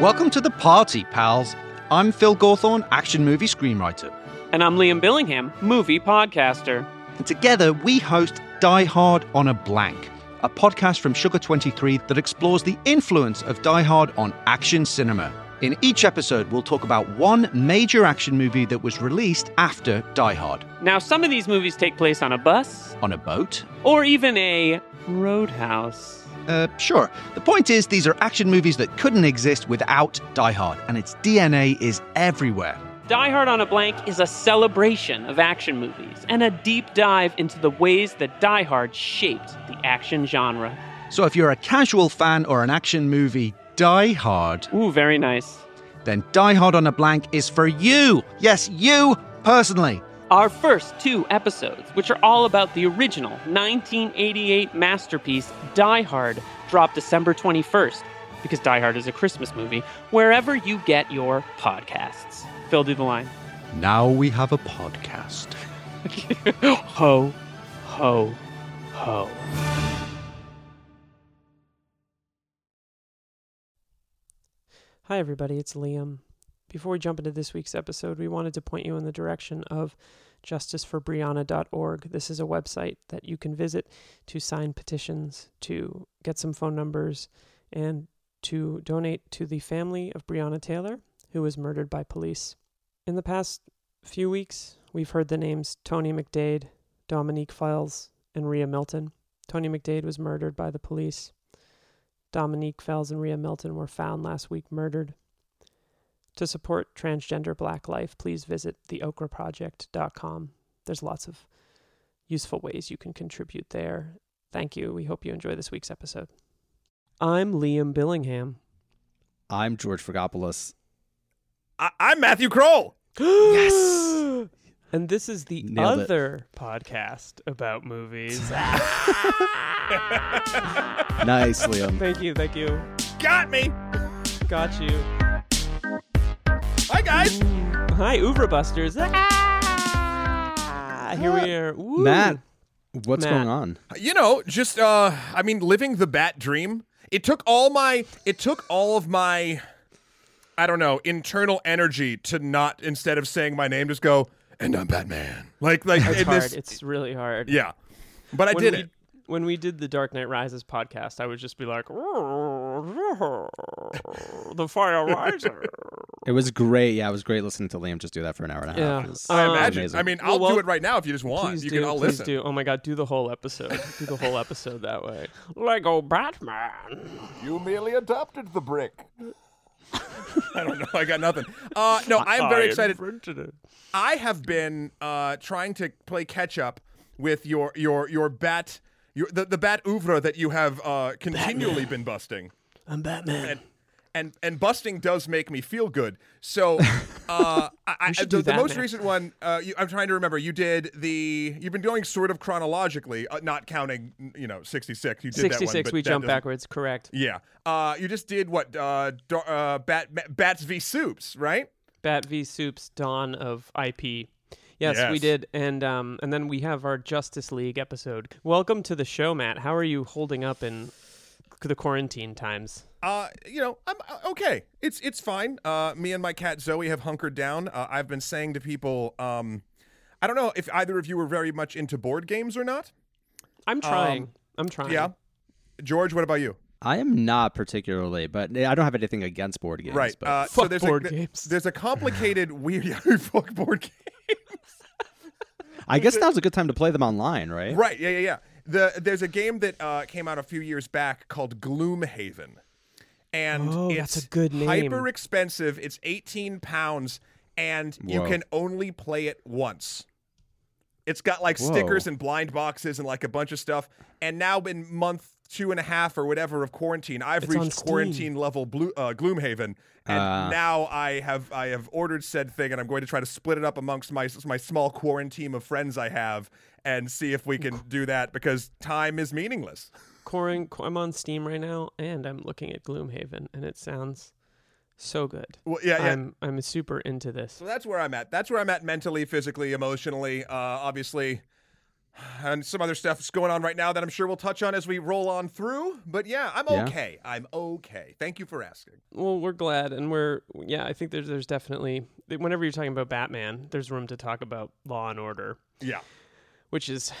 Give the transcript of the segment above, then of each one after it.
Welcome to the party, pals. I'm Phil Gawthorne, action movie screenwriter. And I'm Liam Billingham, movie podcaster. And together we host Die Hard on a Blank, a podcast from Sugar 23 that explores the influence of Die Hard on action cinema. In each episode, we'll talk about one major action movie that was released after Die Hard. Now, some of these movies take place on a bus, On a boat? or even a roadhouse. Uh, sure. The point is, these are action movies that couldn't exist without Die Hard, and its DNA is everywhere. Die Hard on a Blank is a celebration of action movies and a deep dive into the ways that Die Hard shaped the action genre. So if you're a casual fan or an action movie Die Hard, Ooh, very nice. then Die Hard on a Blank is for you. Yes, you personally. Our first two episodes, which are all about the original 1988 masterpiece Die Hard, drop December 21st, because Die Hard is a Christmas movie, wherever you get your podcasts. Phil, do the line. Now we have a podcast. ho, ho, ho. Hi, everybody, it's Liam. Before we jump into this week's episode, we wanted to point you in the direction of justiceforbreonna.org. This is a website that you can visit to sign petitions, to get some phone numbers, and to donate to the family of Breonna Taylor, who was murdered by police. In the past few weeks, we've heard the names Tony McDade, Dominique Fells, and Riah Milton. Tony McDade was murdered by the police. Dominique Fells and Riah Milton were found last week murdered. To support transgender black life, please visit theokraproject.com. There's lots of useful ways you can contribute there. Thank you. We hope you enjoy this week's episode. I'm Liam Billingham. I'm George Fragopoulos. I- I'm Matthew Kroll. yes! And this is the Nailed it. other podcast about movies. Nice, Liam. thank you, thank you. Got me. Got you. Hi guys. Hi, Oeuvre Busters. Ah, here we are. Woo. Matt, what's Matt. going on? You know, just uh, I mean, living the Bat dream. It took all my, it took all of my, I don't know, internal energy to not instead of saying my name, just go, and I'm Batman. Like, like It's hard. this, It's really hard. yeah. But I when did we, it. When we did the Dark Knight Rises podcast, I would just be like, the fire rises. It was great. Yeah, it was great listening to Liam just do that for an hour and a half. Yeah. Was- I it was imagine. amazing. I mean, I'll well, do it right now if you just want. Please you do, can all please listen. do. Oh my god, do the whole episode. do the whole episode that way. Lego Batman. You merely adopted the brick. I don't know. I got nothing. Uh, no, I am very I excited. invented it. I have been uh, trying to play catch up with your your your bat your the, the bat oeuvre that you have uh, continually been busting. I'm Batman. And, and and busting does make me feel good. So uh, I, I, the, the most recent one, uh, you, I'm trying to remember. You did the you've been doing sort of chronologically, uh, not counting you know 66. You did that one, 66, we jump backwards, correct. Yeah. Uh, you just did what? Uh, uh, bat, bats v soups, right? Bat v Soup's Dawn of IP. Yes, we did, and um, and then we have our Justice League episode. Welcome to the show, Matt. How are you holding up in the quarantine times? Uh, you know, I'm uh, okay. It's it's fine. Uh, me and my cat Zoe have hunkered down. Uh, I've been saying to people, um, I don't know if either of you were very much into board games or not. I'm trying. Um, I'm trying. Yeah, George, what about you? I am not particularly, but I don't have anything against board games. right. But Uh, so Fuck there's board a, games. There's a complicated weird fuck board game. I guess now's a good time to play them online, right? Right. Yeah, yeah, yeah. The there's a game that uh, came out a few years back called Gloomhaven, and Oh, it's that's a good name. hyper expensive. It's 18 pounds, and you can only play it once. It's got like Whoa. stickers and blind boxes and like a bunch of stuff. And now in month two and a half or whatever of quarantine, I've It's reached quarantine level blue, uh, Gloomhaven, and Ah. now I have I have ordered said thing, and I'm going to try to split it up amongst my my small quarantine of friends I have, and see if we can do that because time is meaningless. Coring, I'm on Steam right now, and I'm looking at Gloomhaven, and it sounds so good. Well, yeah, yeah. I'm I'm super into this. So that's where I'm at. That's where I'm at mentally, physically, emotionally. Uh, obviously, and some other stuff is going on right now that I'm sure we'll touch on as we roll on through. But yeah, I'm Yeah. okay. I'm okay. Thank you for asking. Well, we're glad, and we're yeah. I think there's there's definitely whenever you're talking about Batman, there's room to talk about Law and Order, Yeah. which is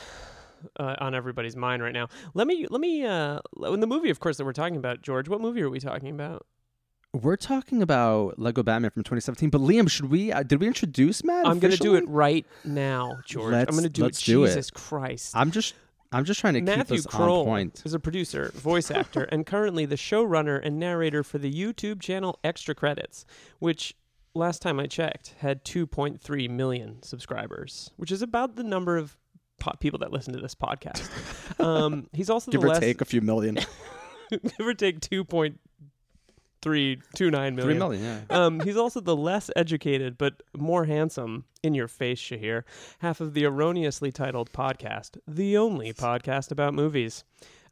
uh, on everybody's mind right now. Let me let me uh, in the movie, of course, that we're talking about, George. What movie are we talking about? We're talking about Lego Batman from 2017, but Liam, should we? Uh, did we introduce Matt? I'm going to do it right now, George. Let's- I'm going to do let's it. do it. Jesus Christ. I'm just, I'm just trying to Matthew keep us Kroll on point. is a producer, voice actor, and currently the showrunner and narrator for the YouTube channel Extra Credits, which last time I checked had 2.3 million subscribers, which is about the number of po- people that listen to this podcast. Um, he's also Give the or take a few million, give or take 2.329 million. three million. Yeah. um, he's also the less educated but more handsome in your face, Shahir, half of the erroneously titled podcast, the only podcast about movies.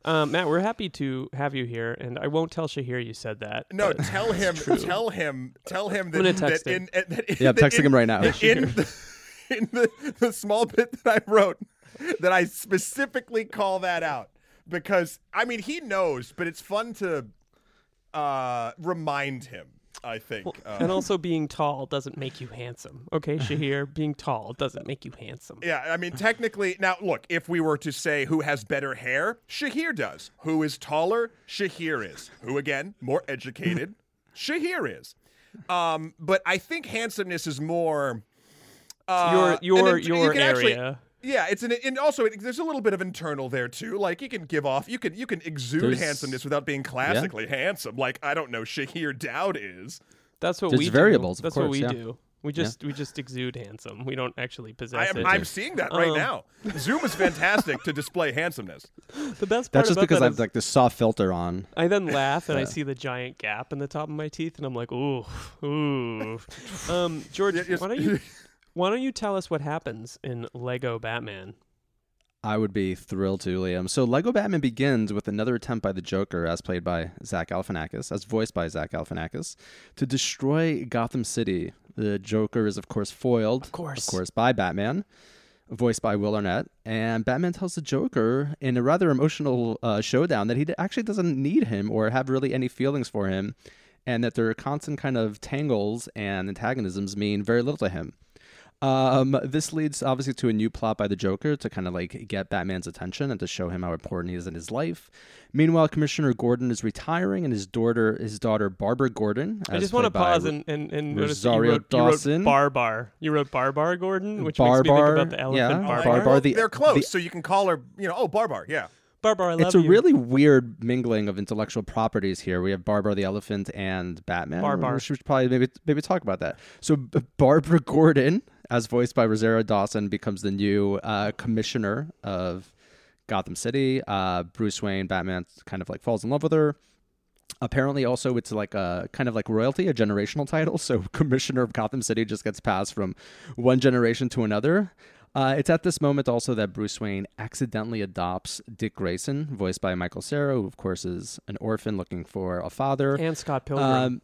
Um, Matt, we're happy to have you here, and I won't tell Shahir you said that. No, tell him. true. Tell him. Tell him that, gonna text that in, that in, Yeah, I'm that texting in- him right now. In, the, in the, the small bit that I wrote, that I specifically call that out because I mean he knows, but it's fun to uh, remind him. I think. Uh, and also, being tall doesn't make you handsome. Okay, Shahir, being tall doesn't make you handsome. Yeah, I mean, technically, now look, if we were to say who has better hair, Shahir does. Who is taller? Shahir is. Who, again, more educated? Shahir is. Um, but I think handsomeness is more. Uh, your your then you your can actually- area. Yeah, it's an and also it, there's a little bit of internal there too. Like you can give off, you can you can exude There's- handsomeness without being classically handsome. Like I don't know, Shahir Daud is. That's what There's we do. variables, of That's what we yeah. do. We just we just exude handsome. We don't actually I possess am, it. I'm seeing that right Um, now. Zoom is fantastic to display handsomeness. the best part That's just about because that I have like this soft filter on. I then laugh and I see the giant gap in the top of my teeth, and I'm like, ooh, ooh. um, George, Yeah, yes. why don't you why don't you tell us what happens in Lego Batman? I would be thrilled to, Liam. So, Lego Batman begins with another attempt by the Joker, as played by Zach Galifianakis, as voiced by Zach Galifianakis, to destroy Gotham City. The Joker is, of course, foiled, Of course. of course, by Batman, voiced by Will Arnett. And Batman tells the Joker in a rather emotional uh, showdown that he actually doesn't need him or have really any feelings for him, and that their constant kind of tangles and antagonisms mean very little to him. Um, this leads obviously to a new plot by the Joker to kind of like get Batman's attention and to show him how important he is in his life. Meanwhile, Commissioner Gordon is retiring, and his daughter, his daughter Barbara Gordon. I just want to pause Ro- and, and, and notice that you Rosario wrote, you wrote Dawson. Barbar. You wrote Barbar Gordon, which makes me think about the elephant yeah. Barbar. Barbar, Well, the- they're close, the- so you can call her, you know, oh, Barbar, yeah. Barbar, I love It's a you. really weird mingling of intellectual properties here. We have Barbara the elephant and Batman. Barbara. We should probably maybe maybe talk about that. So B- Barbara Gordon, as voiced by Rosario Dawson, becomes the new uh, commissioner of Gotham City. Uh, Bruce Wayne, Batman, kind of like falls in love with her. Apparently, also it's like a kind of like royalty, a generational title. So commissioner of Gotham City just gets passed from one generation to another. Uh, it's at this moment also that Bruce Wayne accidentally adopts Dick Grayson, voiced by Michael Cera, who of course is an orphan looking for a father. and Scott Pilgrim. Um,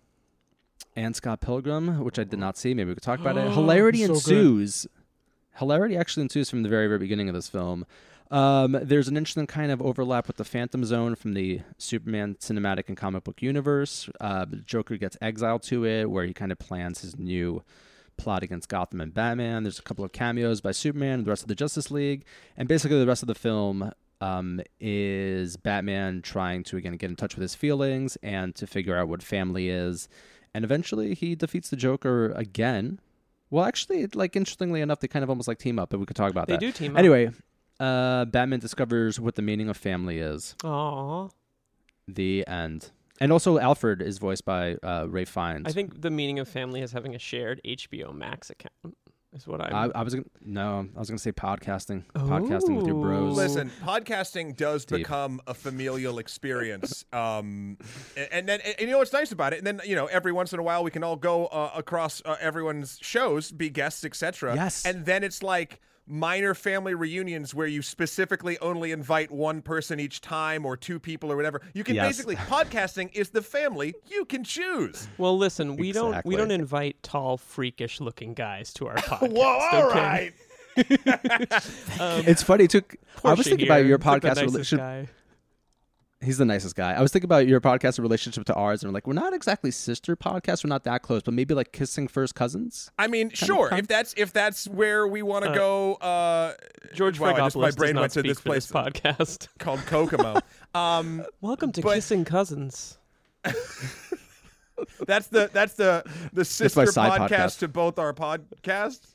and Scott Pilgrim, which I did not see. Maybe we could talk about it. Hilarity So good. ensues. Hilarity actually ensues from the very, very beginning of this film. Um, there's an interesting kind of overlap with the Phantom Zone from the Superman cinematic and comic book universe. Uh, the Joker gets exiled to it, where he kind of plans his new plot against Gotham and Batman. There's a couple of cameos by Superman and the rest of the Justice League, and basically the rest of the film um, is Batman trying to again get in touch with his feelings and to figure out what family is, and eventually he defeats the Joker again. Well, actually, like interestingly enough, they kind of almost like team up, but we could talk about they that. do team up. Anyway, uh, Batman discovers what the meaning of family is. Aw. The end. And also, Alfred is voiced by uh, Ralph Fiennes. I think the meaning of family is having a shared HBO Max account. Is what I, I'm. I was gonna no, I was gonna say podcasting, podcasting with your bros. Listen, podcasting does Deep. become a familial experience, um, and, and then and you know what's nice about it. And then you know every once in a while we can all go uh, across uh, everyone's shows, be guests, etc. Yes. And then it's like minor family reunions where you specifically only invite one person each time or two people or whatever. You can Yes. basically podcasting is the family you can choose. well, listen, we don't we don't invite tall, freakish looking guys to our podcast. Whoa, all okay? right. Um, It's funny too. I was Portia thinking about your he's the podcast nicest relationship. guy. He's the nicest guy. I was thinking about your podcast relationship to ours, and we're like, we're not exactly sister podcasts. We're not that close, but maybe like kissing first cousins. I mean, sure. If that's if that's where we want to Uh, go, uh, George wow, I just- Fragopoulos my does brain not went to this for this place podcast. called Kokomo. um, Welcome to But- Kissing Cousins. that's the that's the the sister podcast, podcast. to both our podcasts.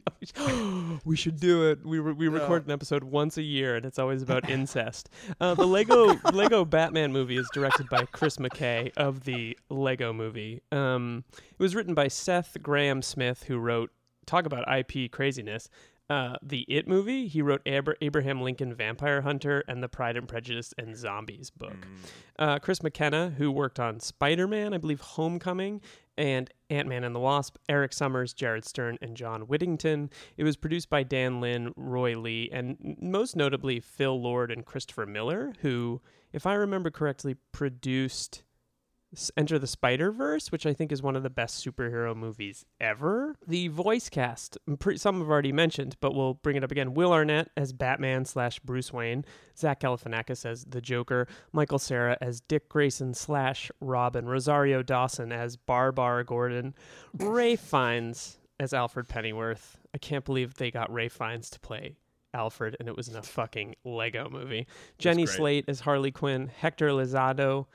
we should do it. We re- we Yeah. record an episode once a year, and it's always about incest. Uh, the Lego Lego Batman movie is directed by Chris McKay of the Lego Movie. Um, it was written by Seth Grahame-Smith, who wrote talk about IP craziness. Uh, the It movie. He wrote Abra- Abraham Lincoln Vampire Hunter and the Pride and Prejudice and Zombies book. Uh, Chris McKenna, who worked on Spider Man, I believe Homecoming, and Ant Man and the Wasp, Erik Sommers, Jared Stern, and John Whittington. It was produced by Dan Lin, Roy Lee, and most notably Phil Lord and Christopher Miller, who, if I remember correctly, produced Enter the Spider Verse, which I think is one of the best superhero movies ever. The voice cast, some have already mentioned, but we'll bring it up again. Will Arnett as Batman slash Bruce Wayne, Zach Galifianakis as the Joker, Michael Cera as Dick Grayson slash Robin, Rosario Dawson as Barbar Gordon, Ralph Fiennes as Alfred Pennyworth. I can't believe they got Ralph Fiennes to play Alfred, and it was in a fucking Lego movie. Jenny. Slate as Harley Quinn, Hector Elizondo,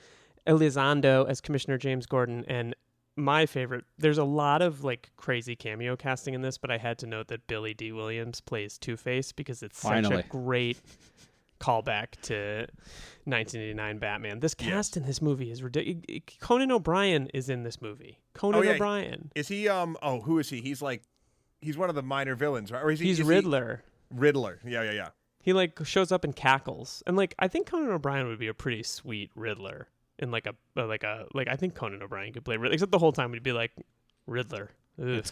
Elizondo as Commissioner James Gordon, and my favorite. There's a lot of like crazy cameo casting in this, but I had to note that Billy Dee Williams plays Two Face because it's such a great callback to 1989 Batman. This cast in this movie is ridiculous. Conan O'Brien is in this movie. Conan Oh, yeah. O'Brien. Is he? Um. Oh, who is he? He's like, he's one of the minor villains, right? Or is he? He's is he- Riddler. Riddler. Yeah, yeah, yeah. He like shows up and cackles, and like I think Conan O'Brien would be a pretty sweet Riddler in like a uh, like a like I think Conan O'Brien could play Riddler, except the whole time he'd be like Riddler. Ugh.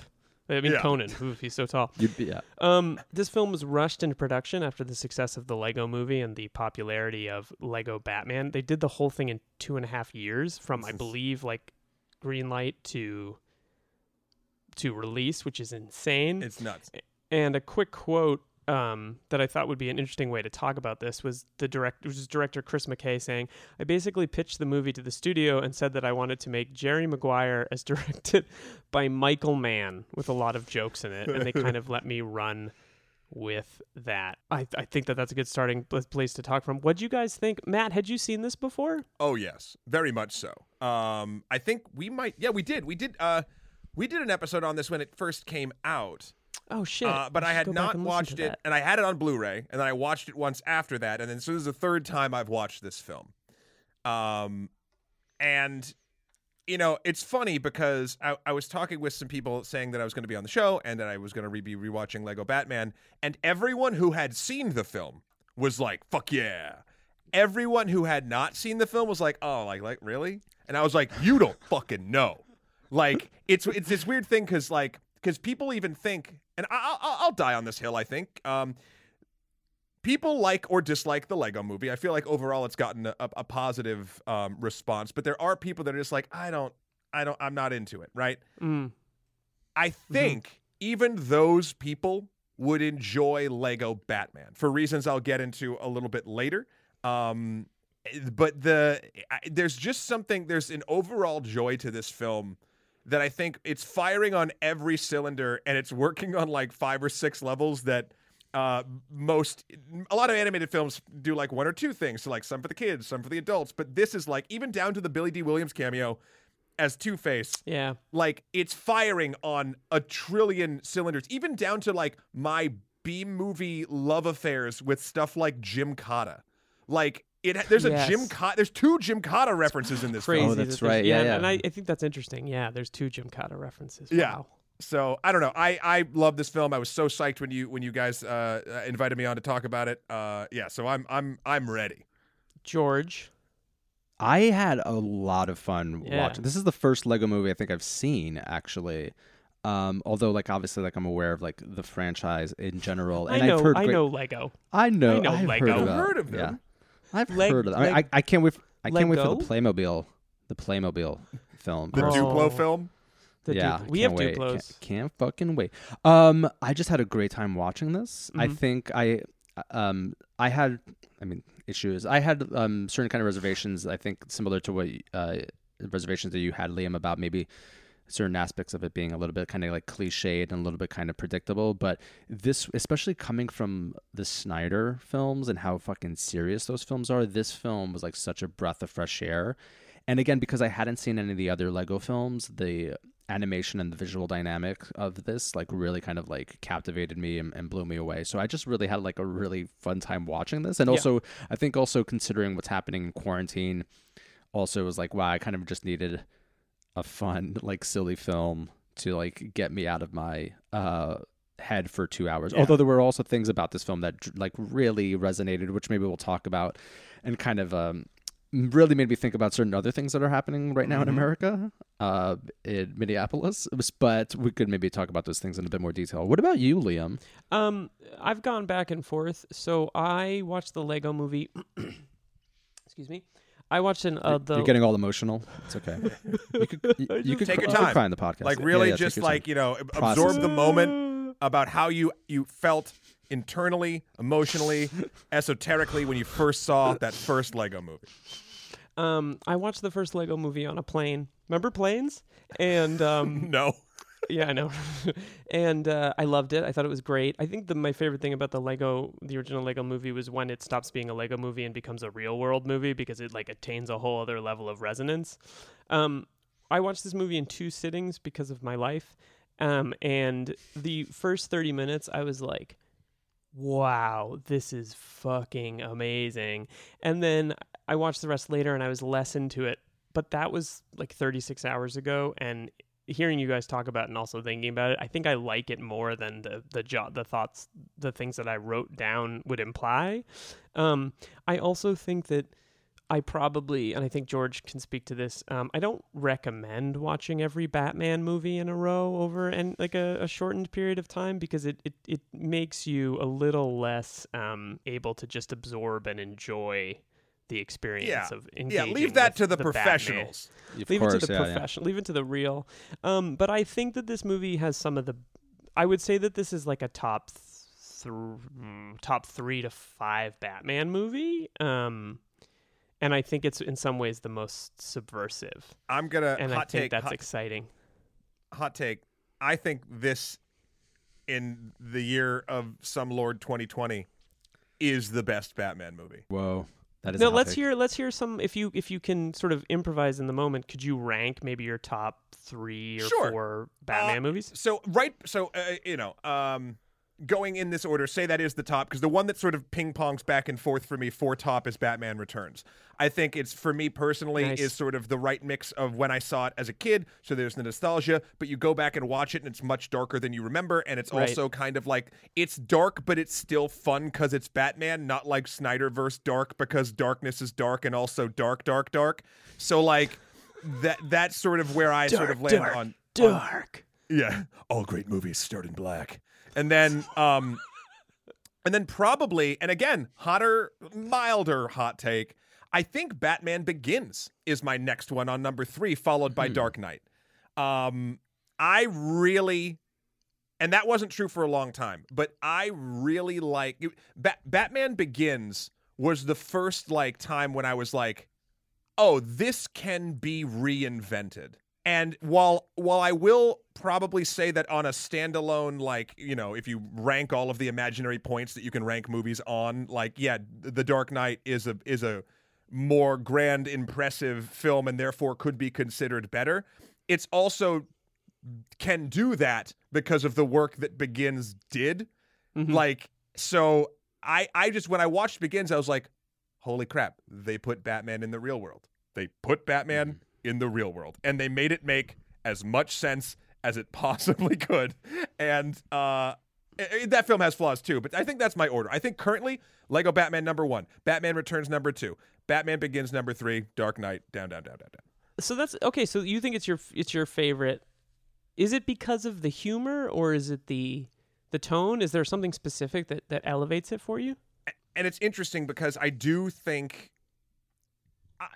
I mean Yeah. Conan. Oof, he's so tall. You'd be, yeah. Um, this film was rushed into production after the success of the Lego Movie and the popularity of Lego Batman. They did the whole thing in two and a half years, from I believe like green light to to release, which is insane. It's nuts. And a quick quote um, that I thought would be an interesting way to talk about this was the direct, which is director Chris McKay saying, "I basically pitched the movie to the studio and said that I wanted to make Jerry Maguire as directed by Michael Mann with a lot of jokes in it, and they kind of let me run." With that, I, I think that that's a good starting place to talk from. What'd you guys think, Matt? Had you seen this before? Oh yes, very much so. Um, I think we might. Yeah, we did. We did. Uh, we did an episode on this when it first came out. Oh shit! Uh, but I should had not watched it, and I had it on Blu-ray, and then I watched it once after that, and then so this is the third time I've watched this film. Um, and you know, it's funny because I, I was talking with some people saying that I was going to be on the show and that I was going to re- be rewatching Lego Batman, and everyone who had seen the film was like, "Fuck yeah!" Everyone who had not seen the film was like, "Oh, like, like, really?" And I was like, "You don't fucking know." Like, it's it's this weird thing because like because people even think, and I, I'll, I'll die on this hill. I think. Um, people like or dislike the Lego movie. I feel like overall it's gotten a, a positive um, response, but there are people that are just like, I don't, I don't, I'm not into it, right? Mm. I think even those people would enjoy Lego Batman for reasons I'll get into a little bit later. Um, but the I, there's just something there's an overall joy to this film that I think it's firing on every cylinder and it's working on like five or six levels that uh, most a lot of animated films do like one or two things. So like some for the kids some for the adults. But this is like even down to the Billy Dee Williams cameo as two-face Yeah. like it's firing on a trillion cylinders even down to like my b movie love affairs with stuff like Gymkata. Like it there's Yes. a Gymkata there's two Gymkata references in this Crazy. film Oh, that's there's- right. Yeah, and- yeah. And I, I think that's interesting. Yeah, there's two Gymkata references. Yeah. So i don't know i i love this film i was so psyched when you when you guys uh uh, invited me on to talk about it uh yeah so i'm i'm i'm ready George. I had a lot of fun Yeah. watching. This is the first Lego movie I think I've seen actually. Um, although, like, obviously, like, I'm aware of like the franchise in general, and I know. have heard I great- know Lego. I know. I know I've Lego. Heard, I've about, heard of Yeah, them. I've Leg- heard of that. I, leg- I, I can't wait. I can't wait for the Playmobil, the Playmobil film. the Oh. duplo film The yeah, Duplo- we can't have wait. Duplos. Can't, can't fucking wait. Um, I just had a great time watching this. I Mhm. think I, um, I had, I mean, issues. I had um certain kind of reservations. I think similar to what uh reservations that you had, Liam, about maybe certain aspects of it being a little bit kind of like cliched and a little bit kind of predictable. But this, especially coming from the Snyder films and how fucking serious those films are, this film was like such a breath of fresh air. And again, because I hadn't seen any of the other Lego films, the animation and the visual dynamic of this like really kind of like captivated me and, and blew me away. So I just really had like a really fun time watching this. And Yeah. also, I think also considering what's happening in quarantine, also was like, wow, I kind of just needed a fun, like silly film to like get me out of my uh head for two hours. Yeah. Although there were also things about this film that like really resonated, which maybe we'll talk about, and kind of um really made me think about certain other things that are happening right now in Mhm. America, uh, in Minneapolis. But we could maybe talk about those things in a bit more detail. What about you, Liam? Um, I've gone back and forth. So I watched the Lego movie. excuse me. I watched an uh, You're- the You're getting all emotional. It's okay. You could, you, you could Take your cry- you could time. cry in the podcast. Like really yeah, take just your time. like, you know, Process absorb the moment about how you you felt internally, emotionally, esoterically when you first saw that first Lego movie. um I watched the first Lego movie on a plane. Remember planes? And um No. Yeah, I know. and uh, I loved it. I thought it was great. I think the my favorite thing about the Lego, the original Lego movie, was when it stops being a Lego movie and becomes a real world movie because it like attains a whole other level of resonance. Um, I watched this movie in two sittings because of my life, um, and the first thirty minutes I was like, "Wow, this is fucking amazing," and then I watched the rest later and I was less into it. But that was like 36 hours ago, and hearing you guys talk about and also thinking about it, I think I like it more than the the jo- the thoughts, the things that I wrote down would imply. Um, I also think that I probably, and I think George can speak to this. Um, I don't recommend watching every Batman movie in a row over and like a, a shortened period of time because it, it it makes you a little less um, able to just absorb and enjoy the experience Yeah. of Yeah, leave that with to the, Batman professionals. Of leave course, it to the yeah, yeah. professional leave it to the real um but i think that this movie has some of the i would say that this is like a top th- th- top three to five batman movie um and i think it's in some ways the most subversive I'm gonna and hot i think take that's hot, exciting hot take. I think this in the year of some Lord 2020 is the best Batman movie. Whoa, that is. no let's take. hear let's hear some if you if you can sort of improvise in the moment could you rank maybe your top three or Sure. four batman Uh, movies So right, so uh, you know, um, going in this order, say that is the top because the one that sort of ping pongs back and forth for me for top is Batman Returns. I think it's for me personally Nice. is sort of the right mix of when I saw it as a kid. So there's the nostalgia, but you go back and watch it and it's much darker than you remember, and it's Right. also kind of like it's dark, but it's still fun because it's Batman, not like Snyderverse dark because darkness is dark and also dark, dark, dark. So like that that's sort of where I sort of land dark, on on- dark yeah. All great movies start in black. And then um and then probably and again, hotter milder hot take. I think Batman Begins is my next one on number 3 followed by Hmm. Dark Knight. Um I really and that wasn't true for a long time, but I really like Bat- Batman Begins was the first like time when I was like oh, this can be reinvented. And while while I will probably say that on a standalone, like you know, if you rank all of the imaginary points that you can rank movies on, like yeah, The Dark Knight is a is a more grand, impressive film, and therefore could be considered better. It's also can do that because of the work that Begins did. Mhm. Like so, I I just when I watched Begins, I was like, holy crap, they put Batman in the real world. They put Batman in the real world, and they made it make as much sense as it possibly could. And uh, i- i- that film has flaws too, but I think that's my order. I think currently Lego Batman number one, Batman Returns number two, Batman Begins number three, Dark Knight down, down, down, down, down. So that's okay. So you think it's your it's your favorite? Is it because of the humor or is it the the tone? Is there something specific that that elevates it for you? and it's interesting because I do think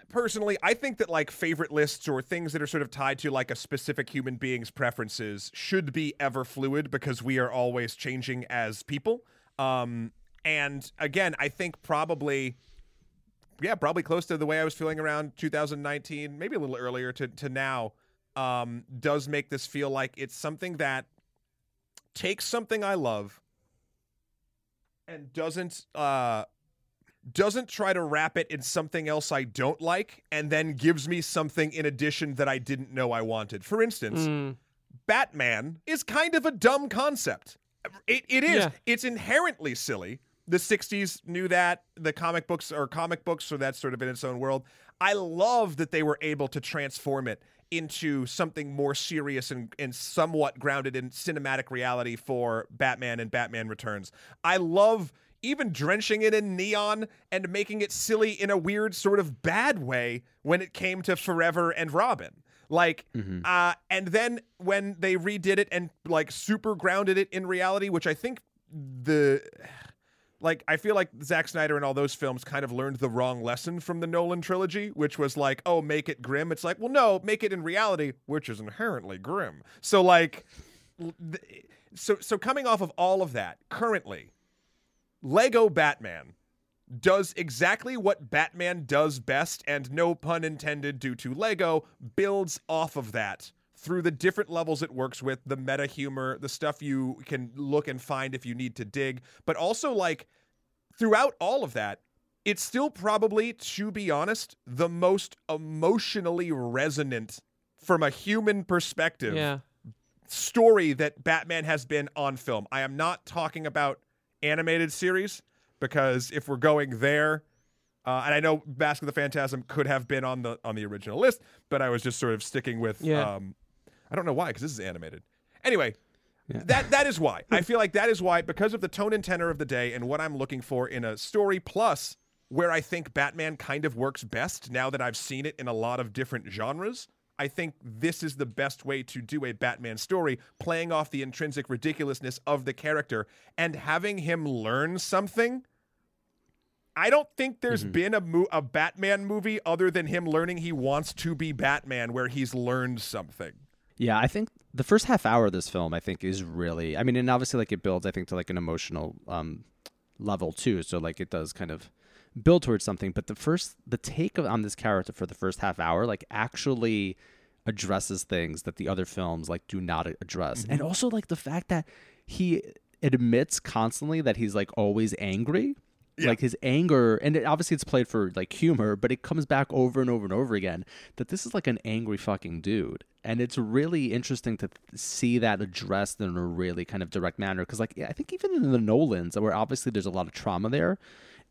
personally, I think that like favorite lists or things that are sort of tied to like a specific human being's preferences should be ever fluid because we are always changing as people. Um, and again, I think probably, yeah, probably close to the way I was feeling around 2019, maybe a little earlier to to now, um, does make this feel like it's something that takes something I love and doesn't uh doesn't try to wrap it in something else I don't like and then gives me something in addition that I didn't know I wanted. For instance, Mm. Batman is kind of a dumb concept. It, it is. Yeah. It's inherently silly. The 60s knew that. The comic books are comic books, so that's sort of in its own world. I love that they were able to transform it into something more serious and, and somewhat grounded in cinematic reality for Batman and Batman Returns. I love even drenching it in neon and making it silly in a weird sort of bad way when it came to Forever and Robin. Like, uh, and then when they redid it and like super grounded it in reality, which I think the like I feel like Zack Snyder and all those films kind of learned the wrong lesson from the Nolan trilogy, which was like, oh, make it grim. It's like, well, no, make it in reality, which is inherently grim. So like, th- so so coming off of all of that, currently, Lego Batman does exactly what Batman does best, and no pun intended due to Lego, builds off of that through the different levels it works with, the meta humor, the stuff you can look and find if you need to dig, but also like throughout all of that, it's still probably, to be honest, the most emotionally resonant from a human perspective Yeah. story that Batman has been on film. I am not talking about animated series because if we're going there, uh, and I know Mask of the Phantasm could have been on the on the original list, but I was just sort of sticking with. Yeah. Um, I don't know why because this is animated. Anyway, that that is why I feel like that is why because of the tone and tenor of the day and what I'm looking for in a story plus where I think Batman kind of works best now that I've seen it in a lot of different genres. I think this is the best way to do a Batman story, playing off the intrinsic ridiculousness of the character and having him learn something. I don't think there's been a mo- a Batman movie other than him learning he wants to be Batman where he's learned something. Yeah, I think the first half hour of this film, I think, is really. I mean, and obviously, like it builds, I think, to like an emotional um, level too. So like it does kind of build towards something. But the first, the take on this character for the first half hour, like actually addresses things that the other films like do not address, and mm-hmm. also like the fact that he admits constantly that he's like always angry. Like his anger, and it, obviously it's played for like humor, but it comes back over and over and over again that this is like an angry fucking dude, and it's really interesting to see that addressed in a really kind of direct manner. Because like I think even in the Nolans, where obviously there's a lot of trauma there,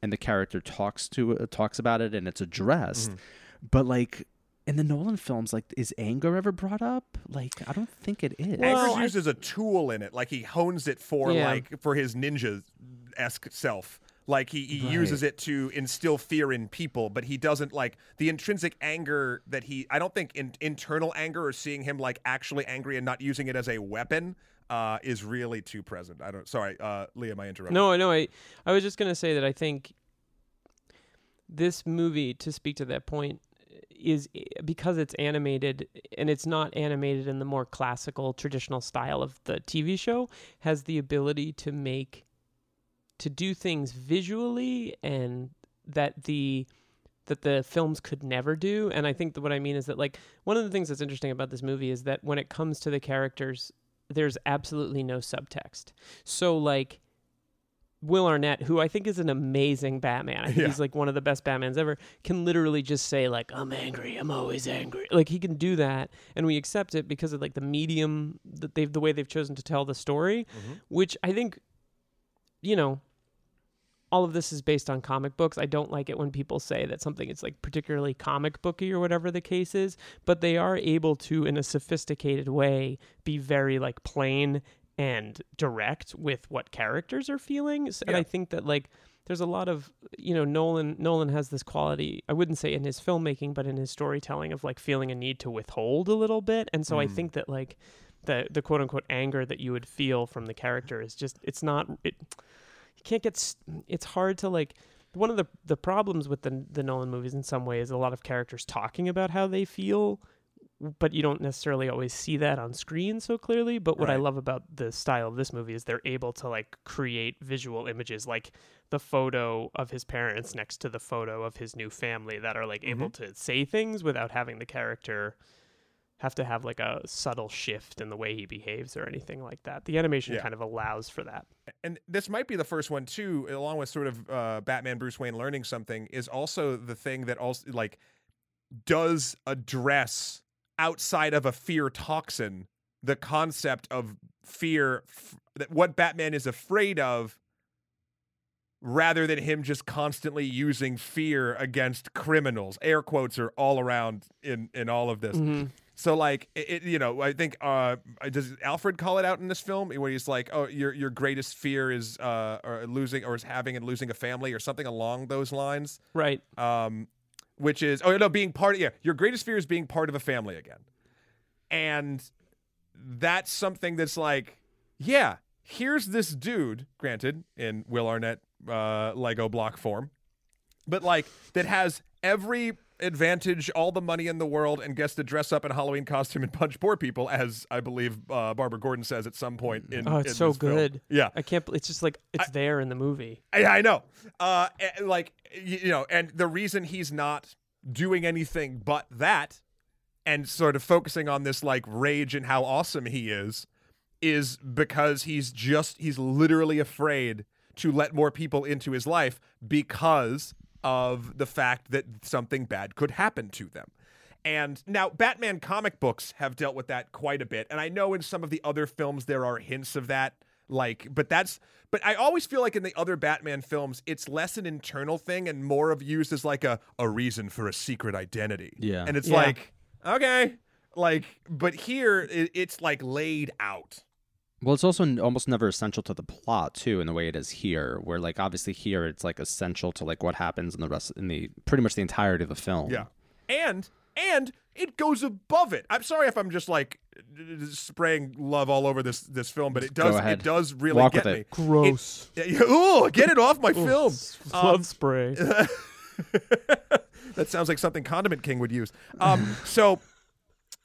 and the character talks to uh, talks about it and it's addressed, but like in the Nolan films, like is anger ever brought up? Like I don't think it is. Well, Anger's I- used as a tool in it, like he hones it for Yeah. like for his ninja esque self. Like he, he uses it to instill fear in people, but he doesn't like the intrinsic anger that he. I don't think in, internal anger or seeing him like actually angry and not using it as a weapon uh, is really too present. I don't. Sorry, uh, Liam, I interrupted. No, no, I I was just gonna say that I think this movie, to speak to that point, is because it's animated and it's not animated in the more classical traditional style of the TV show, has the ability to make to do things visually and that the that the films could never do and i think that what i mean is that like one of the things that's interesting about this movie is that when it comes to the characters there's absolutely no subtext so like Will Arnett, who I think is an amazing Batman, I think Yeah. he's like one of the best Batmans ever, can literally just say like I'm angry, I'm always angry. Like he can do that, and we accept it because of like the medium that they've the way they've chosen to tell the story, mm-hmm. which I think, you know, all of this is based on comic books. I don't like it when people say that something is like particularly comic booky or whatever the case is, but they are able to, in a sophisticated way, be very like plain and direct with what characters are feeling. S- And I think that like there's a lot of you know Nolan Nolan has this quality I wouldn't say in his filmmaking but in his storytelling of like feeling a need to withhold a little bit and so I mm. think that like the the quote unquote anger that you would feel from the character is just it's not it you can't get s- it's hard to like one of the the problems with the the Nolan movies in some ways is a lot of characters talking about how they feel, but you don't necessarily always see that on screen so clearly. But what I love about the style of this movie is they're able to like create visual images, like the photo of his parents next to the photo of his new family, that are like able mm-hmm. to say things without having the character have to have like a subtle shift in the way he behaves or anything like that. The animation Yeah. kind of allows for that. and this might be the first one too, along with sort of uh, Batman Bruce Wayne learning something, is also the thing that also like does address outside of a fear toxin the concept of fear f- that what Batman is afraid of rather than him just constantly using fear against criminals air quotes are all around in in all of this Mhm. So like it, it- you know, I think uh does Alfred call it out in this film where he's like, "Oh, your your greatest fear is uh or losing or is having and losing a family or something along those lines." Right. Um which is oh no, being part of yeah, your greatest fear is being part of a family again. And that's something that's like, yeah, here's this dude, granted in Will Arnett uh Lego block form, but like that has every advantage, all the money in the world, and gets to dress up in a Halloween costume and punch poor people, as I believe uh, Barbara Gordon says at some point in. Oh, it's in so this film. good. Yeah, I can't. It's just like it's there in the movie. I, I know. Uh, like you know, and the reason he's not doing anything but that, and sort of focusing on this like rage and how awesome he is, is because he's just he's literally afraid to let more people into his life because of the fact that something bad could happen to them. And now Batman comic books have dealt with that quite a bit. And I know in some of the other films there are hints of that like but that's but I always feel like in the other Batman films it's less an internal thing and more of used as like a a reason for a secret identity. Yeah. And it's Yeah. like okay, like but here it, it's like laid out. Well, it's also n- almost never essential to the plot too, in the way it is here. Where like obviously here it's like essential to like what happens in the rest in the pretty much the entirety of the film. Yeah. And and it goes above it. I'm sorry if I'm just like d- d- spraying love all over this this film, but it Go does ahead. it does really Walk get with me. it. Gross. Yeah, Ooh, get it off my film. Love Um, spray. that sounds like something Condiment King would use. Um, so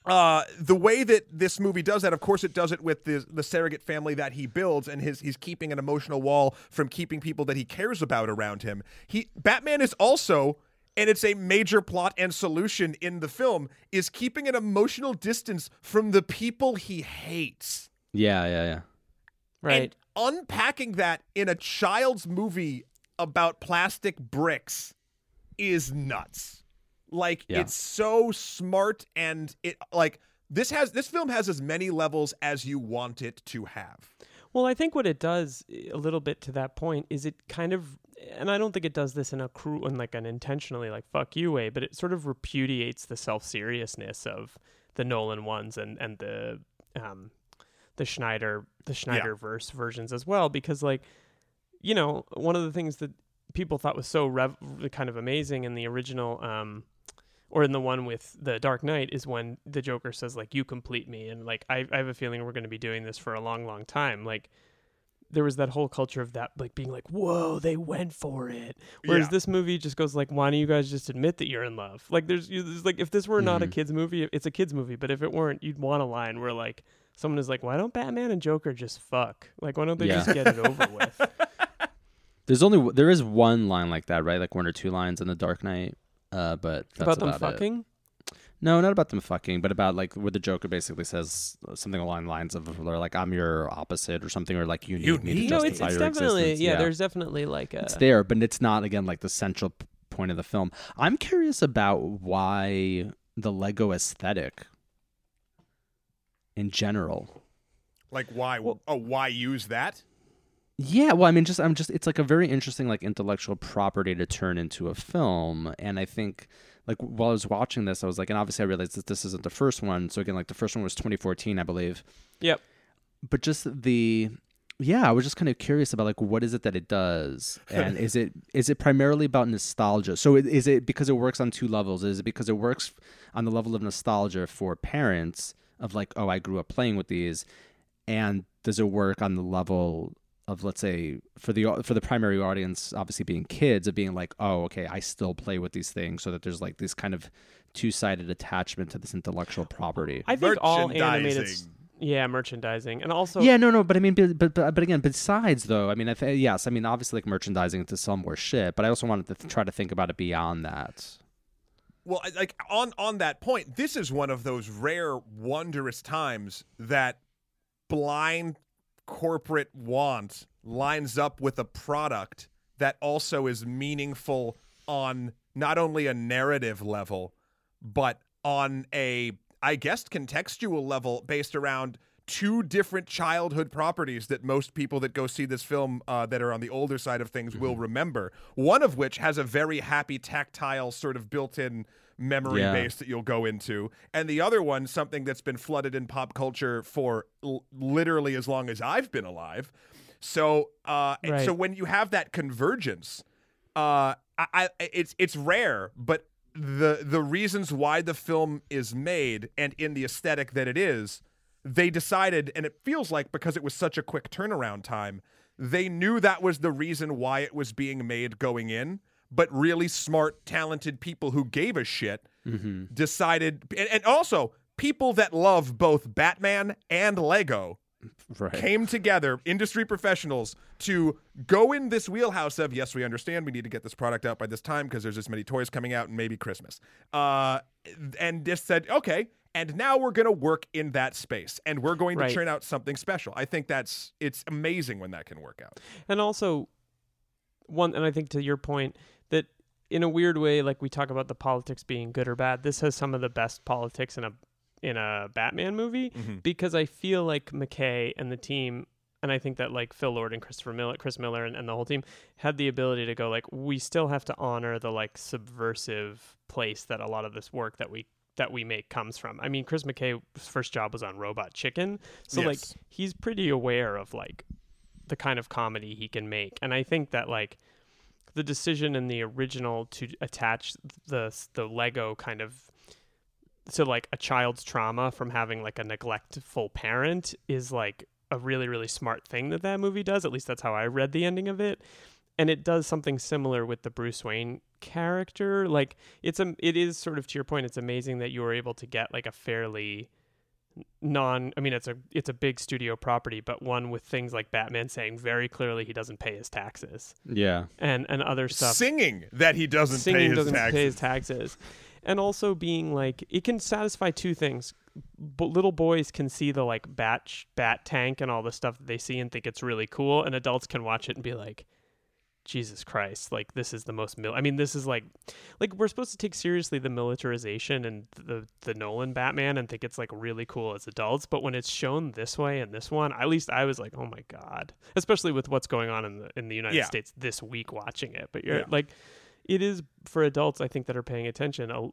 uh, the way that this movie does that, of course, it does it with the the surrogate family that he builds, and his he's keeping an emotional wall from keeping people that he cares about around him. He Batman is also. And it's a major plot and solution in the film is keeping an emotional distance from the people he hates. Yeah, yeah, yeah. right. And unpacking that in a child's movie about plastic bricks is nuts. Like Yeah. it's so smart and it like this has this film has as many levels as you want it to have. Well, I think what it does eh, a little bit to that point is it kind of, and I don't think it does this in a cruel and like an intentionally like fuck you way, but it sort of repudiates the self seriousness of the Nolan ones and and the um the Snyder the Snyderverse versions as well because like you know one of the things that people thought was so rev- kind of amazing in the original um or in the one with the Dark Knight is when the Joker says like you complete me and like I, I have a feeling we're going to be doing this for a long long time like there was that whole culture of that like being like whoa they went for it whereas Yeah. this movie just goes like why don't you guys just admit that you're in love like there's, you- there's like if this were not a Mhm. kids movie it's a kids movie but if it weren't you'd want a line where like someone is like why don't Batman and Joker just fuck like why don't they Yeah. just get it over with There's only there is one line like that, right? Like one or two lines in the Dark Knight. Uh, but that's about them about it. fucking No, not about them fucking, but about like where the Joker basically says something along the lines of or like I'm your opposite or something, or like you need You me need- to no justify it's, it's your definitely existence. yeah, there's definitely like a it's there, but it's not again like the central p- point of the film. I'm curious about why the Lego aesthetic in general. Like why oh why use that? Yeah, well, I mean, just I'm just it's like a very interesting like intellectual property to turn into a film, and I think like while I was watching this, I was like, and obviously I realized that this isn't the first one. So again, like the first one was 2014, I believe. yep But just the yeah, I was just kind of curious about like what is it that it does, and is it is it primarily about nostalgia? So is it because it works on two levels? Is it because it works on the level of nostalgia for parents of like, oh, I grew up playing with these, and does it work on the level of let's say for the for the primary audience obviously being kids of being like oh okay I still play with these things so that there's like this kind of two-sided attachment to this intellectual property. I think all animated. Merchandising. Yeah, merchandising, and also yeah, no, no, but I mean, but but, but again, besides though, I mean, I th- eh, yes, I mean, obviously like merchandising to sell more shit, but I also wanted to th- try to think about it beyond that. Well, like on on that point, this is one of those rare, wondrous times that blind corporate want lines up with a product that also is meaningful on not only a narrative level, but on a, I guess, contextual level based around two different childhood properties that most people that go see this film uh, that are on the older side of things will remember. One of which has a very happy tactile sort of built-in memory Yeah. base that you'll go into, and the other one something that's been flooded in pop culture for l- literally as long as I've been alive. So, uh, Right. so when you have that convergence, uh, I, I it's it's rare, but the the reasons why the film is made and in the aesthetic that it is, they decided, and it feels like because it was such a quick turnaround time, they knew that was the reason why it was being made going in. But really smart, talented people who gave a shit decided, and, and also people that love both Batman and Lego Right. came together, industry professionals, to go in this wheelhouse of yes, we understand we need to get this product out by this time because there's this many toys coming out and maybe Christmas. Uh, and just said, okay, and now we're going to work in that space and we're going to Right. churn out something special. I think that's it's amazing when that can work out. and also one and i think to your point in a weird way like we talk about the politics being good or bad this has some of the best politics in a in a batman movie mm-hmm. because i feel like mckay and the team and i think that like phil lord and christopher miller chris miller and, and the whole team had the ability to go like we still have to honor the like subversive place that a lot of this work that we that we make comes from. I mean, Chris McKay's first job was on Robot Chicken, so like he's pretty aware of like the kind of comedy he can make. And I think that like the decision in the original to attach the the Lego kind of to like a child's trauma from having like a neglectful parent is like a really really smart thing that that movie does. At least that's how I read the ending of it. And it does something similar with the Bruce Wayne character. Like it's a it is sort of to your point. It's amazing that you were able to get like a fairly non i mean it's a it's a big studio property but one with things like batman saying very clearly he doesn't pay his taxes Yeah. and and other stuff Singing that he doesn't singing pay his doesn't taxes. pay his taxes and also being like it can satisfy two things but little boys can see the like batch bat tank and all the stuff that they see and think it's really cool and adults can watch it and be like Jesus Christ, like this is the most mil- I mean this is like like we're supposed to take seriously the militarization and the the Nolan Batman and think it's like really cool as adults, but when it's shown this way in this one, at least I was like, "Oh my god." Especially with what's going on in the in the United Yeah. States this week watching it. But you're Yeah. like it is for adults I think that are paying attention. A,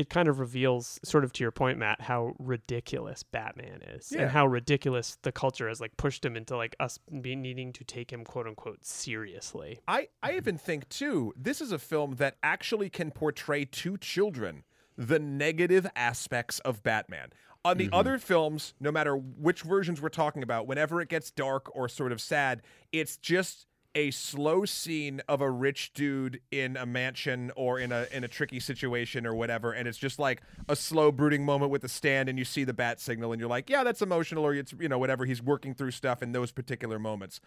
it kind of reveals sort of to your point Matt how ridiculous Batman is Yeah. and how ridiculous the culture has like pushed him into like us be needing to take him quote unquote seriously. I, I even think too, this is a film that actually can portray to children the negative aspects of Batman. On the mm-hmm. other films, no matter which versions we're talking about, whenever it gets dark or sort of sad, it's just a slow scene of a rich dude in a mansion or in a in a tricky situation or whatever, and it's just like a slow brooding moment with the stand, and you see the bat signal, and you're like, yeah, that's emotional, or it's you know whatever. He's working through stuff in those particular moments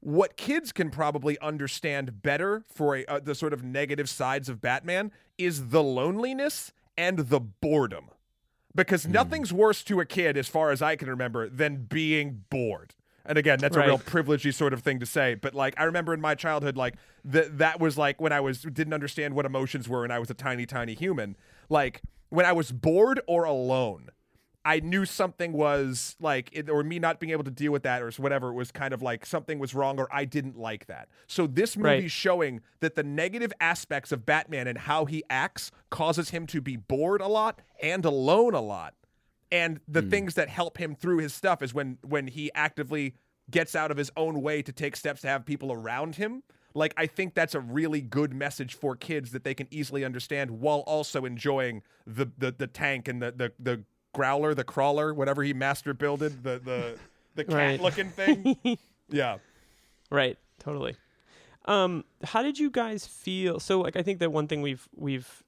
what kids can probably understand better for a, uh, the sort of negative sides of Batman is the loneliness and the boredom. Because nothing's worse to a kid, as far as I can remember, than being bored. And again, that's a real privilegey sort of thing to say. But like, I remember in my childhood, like that that was like when I was didn't understand what emotions were, and I was a tiny, tiny human. Like when I was bored or alone, I knew something was like, it, or me not being able to deal with that, or whatever, it was kind of like something was wrong, or I didn't like that. So this movie's Right. showing that the negative aspects of Batman and how he acts causes him to be bored a lot and alone a lot. And the hmm. things that help him through his stuff is when when he actively gets out of his own way to take steps to have people around him. Like I think that's a really good message for kids that they can easily understand while also enjoying the the, the tank and the, the the growler, the crawler, whatever he master builded, the the the cat Right. looking thing. yeah. Right. Totally. Um, how did you guys feel? So, like, I think that one thing we've we've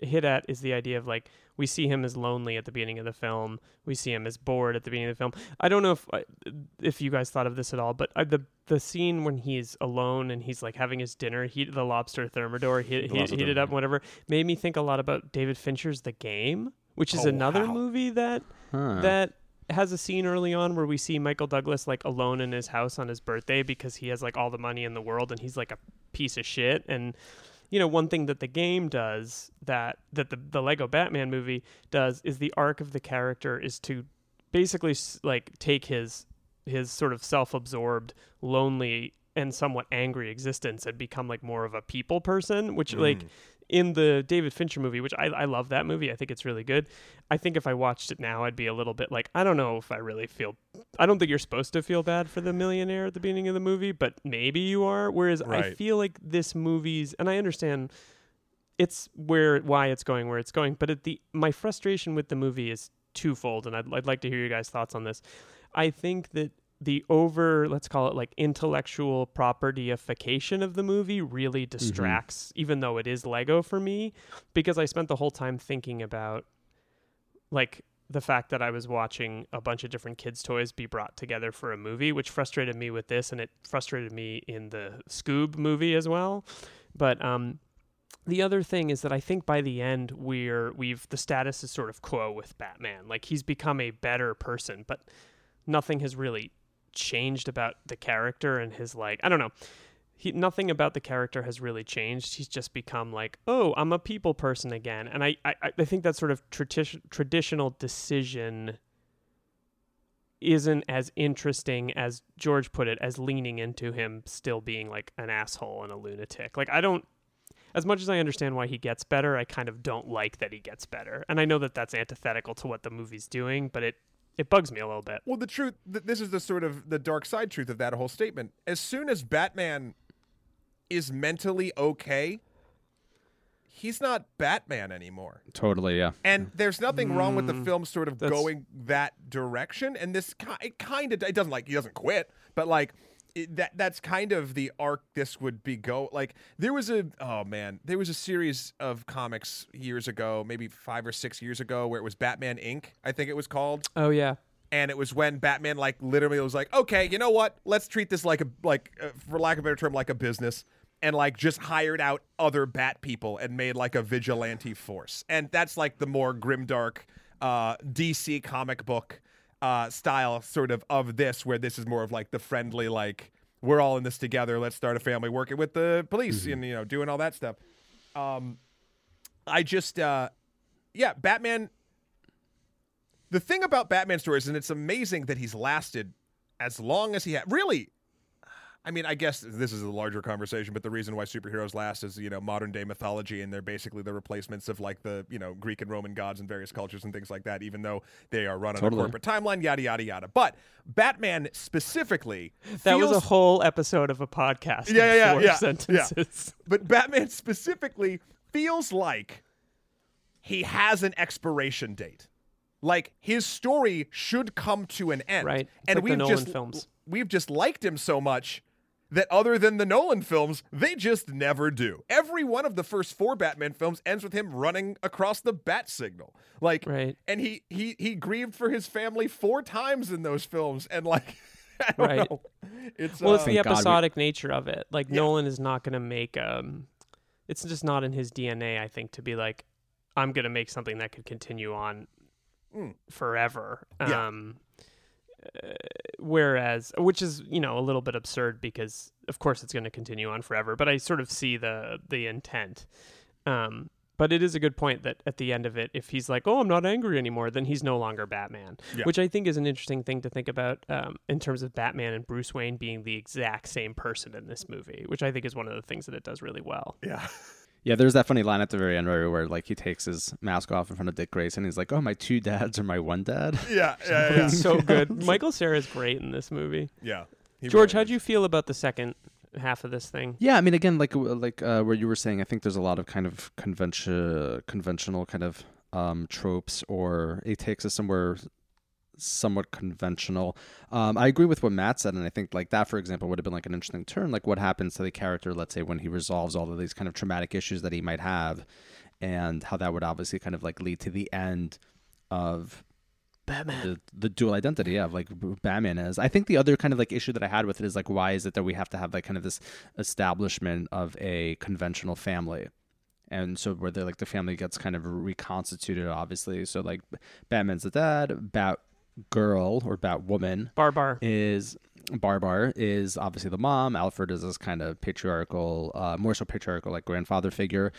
hit at is the idea of like we see him as lonely at the beginning of the film. We see him as bored at the beginning of the film. I don't know if uh, if you guys thought of this at all, but uh, the the scene when he's alone and he's like having his dinner, heat the lobster thermidor, he, he, lobster heated up, whatever, made me think a lot about David Fincher's The Game, which is Oh, another wow. movie that Huh. that has a scene early on where we see Michael Douglas like alone in his house on his birthday because he has like all the money in the world and he's like a piece of shit and you know one thing that the game does that that the, the Lego Batman movie does is the arc of the character is to basically like take his his sort of self-absorbed lonely and somewhat angry existence and become like more of a people person which like mm. In the David Fincher movie, which I, I love that movie. I think it's really good. I think if I watched it now, I'd be a little bit like, I don't know if I really feel, I don't think you're supposed to feel bad for the millionaire at the beginning of the movie, but maybe you are. Whereas I feel like this movie's, and I understand it's where, why it's going where it's going, but at the, my frustration with the movie is twofold, and I'd, I'd like to hear your guys' thoughts on this. I think that the over let's call it like intellectual properdyification of the movie really distracts even though it is lego for me because i spent the whole time thinking about like the fact that i was watching a bunch of different kids toys be brought together for a movie which frustrated me with this and it frustrated me in the scoob movie as well but um the other thing is that I think by the end we're we've the status is sort of quo with Batman. Like he's become a better person, but nothing has really changed about the character and his like I don't know. He nothing about the character has really changed. He's just become like, oh, I'm a people person again, and I I, I think that sort of tradi- traditional decision isn't as interesting as George put it, as leaning into him still being like an asshole and a lunatic. Like I don't. As much as I understand why he gets better, I kind of don't like that he gets better. And I know that that's antithetical to what the movie's doing, but it it bugs me a little bit. Well, the truth, th- this is the sort of the dark side truth of that whole statement. As soon as Batman is mentally okay, he's not Batman anymore. Totally, yeah. And there's nothing wrong with the film sort of Mm, that's- going that direction. And this ki- it kind of it doesn't like he doesn't quit, but like it, that that's kind of the arc this would be go like there was a oh man there was a series of comics years ago maybe five or six years ago where it was Batman Inc. I think it was called Oh yeah. and it was when Batman like literally was like, okay, you know what? Let's treat this like a like uh, for lack of a better term, like a business, and like just hired out other Bat people and made like a vigilante force, and that's like the more grimdark uh, DC comic book uh, style sort of of this, where this is more of like the friendly like we're all in this together. Let's start a family, working with the police, and you know doing all that stuff. Um, I just uh, yeah, Batman the thing about Batman stories, and it's amazing that he's lasted as long as he had. Really, I mean, I guess this is a larger conversation, but the reason why superheroes last is you know modern day mythology, and they're basically the replacements of like the you know Greek and Roman gods and various cultures and things like that. Even though they are run on Totally. a corporate timeline, yada yada yada. But Batman specifically, That was a whole episode of a podcast. in Yeah, yeah, yeah, four yeah, yeah. but Batman specifically feels like he has an expiration date. Like his story should come to an end. Right. It's And like we've just films. we've just liked him so much that other than the Nolan films, they just never do. Every one of the first four Batman films ends with him running across the bat signal. Like Right. and he he he grieved for his family four times in those films and like I don't Right. know. It's Well, it's uh, the Thank God we- episodic nature of it. Like Yeah. Nolan is not going to make um it's just not in his DNA, I think, to be like I'm going to make something that could continue on Mm. forever. Yeah. Um uh, whereas which is, you know, a little bit absurd because of course it's going to continue on forever, but I sort of see the the intent. Um but it is a good point that at the end of it, if he's like, "Oh, I'm not angry anymore," then he's no longer Batman, Yeah. which I think is an interesting thing to think about um, in terms of Batman and Bruce Wayne being the exact same person in this movie, which I think is one of the things that it does really well. yeah. Yeah, there's that funny line at the very end where, where like he takes his mask off in front of Dick Grayson. He's like, "Oh, my two dads or my one dad." Yeah, yeah, yeah. yeah. It's so good. Michael Cera is great in this movie. yeah. George, really how'd you feel about the second half of this thing? Yeah, I mean, again, like like uh, where you were saying, I think there's a lot of kind of convention, conventional kind of um, tropes, or it takes us somewhere somewhat conventional. Um, I agree with what Matt said, and I think like that, for example, would have been like an interesting turn. Like what happens to the character, let's say, when he resolves all of these kind of traumatic issues that he might have, and how that would obviously kind of like lead to the end of Batman. the, the dual identity of like Batman is. I think the other kind of like issue that I had with it is like why is it that we have to have like kind of this establishment of a conventional family, and so where the like the family gets kind of reconstituted, obviously. So like Batman's the dad, Bat girl or Bat woman Barbar. is Barbar is obviously the mom. Alfred is this kind of patriarchal, uh, more so patriarchal, like grandfather figure,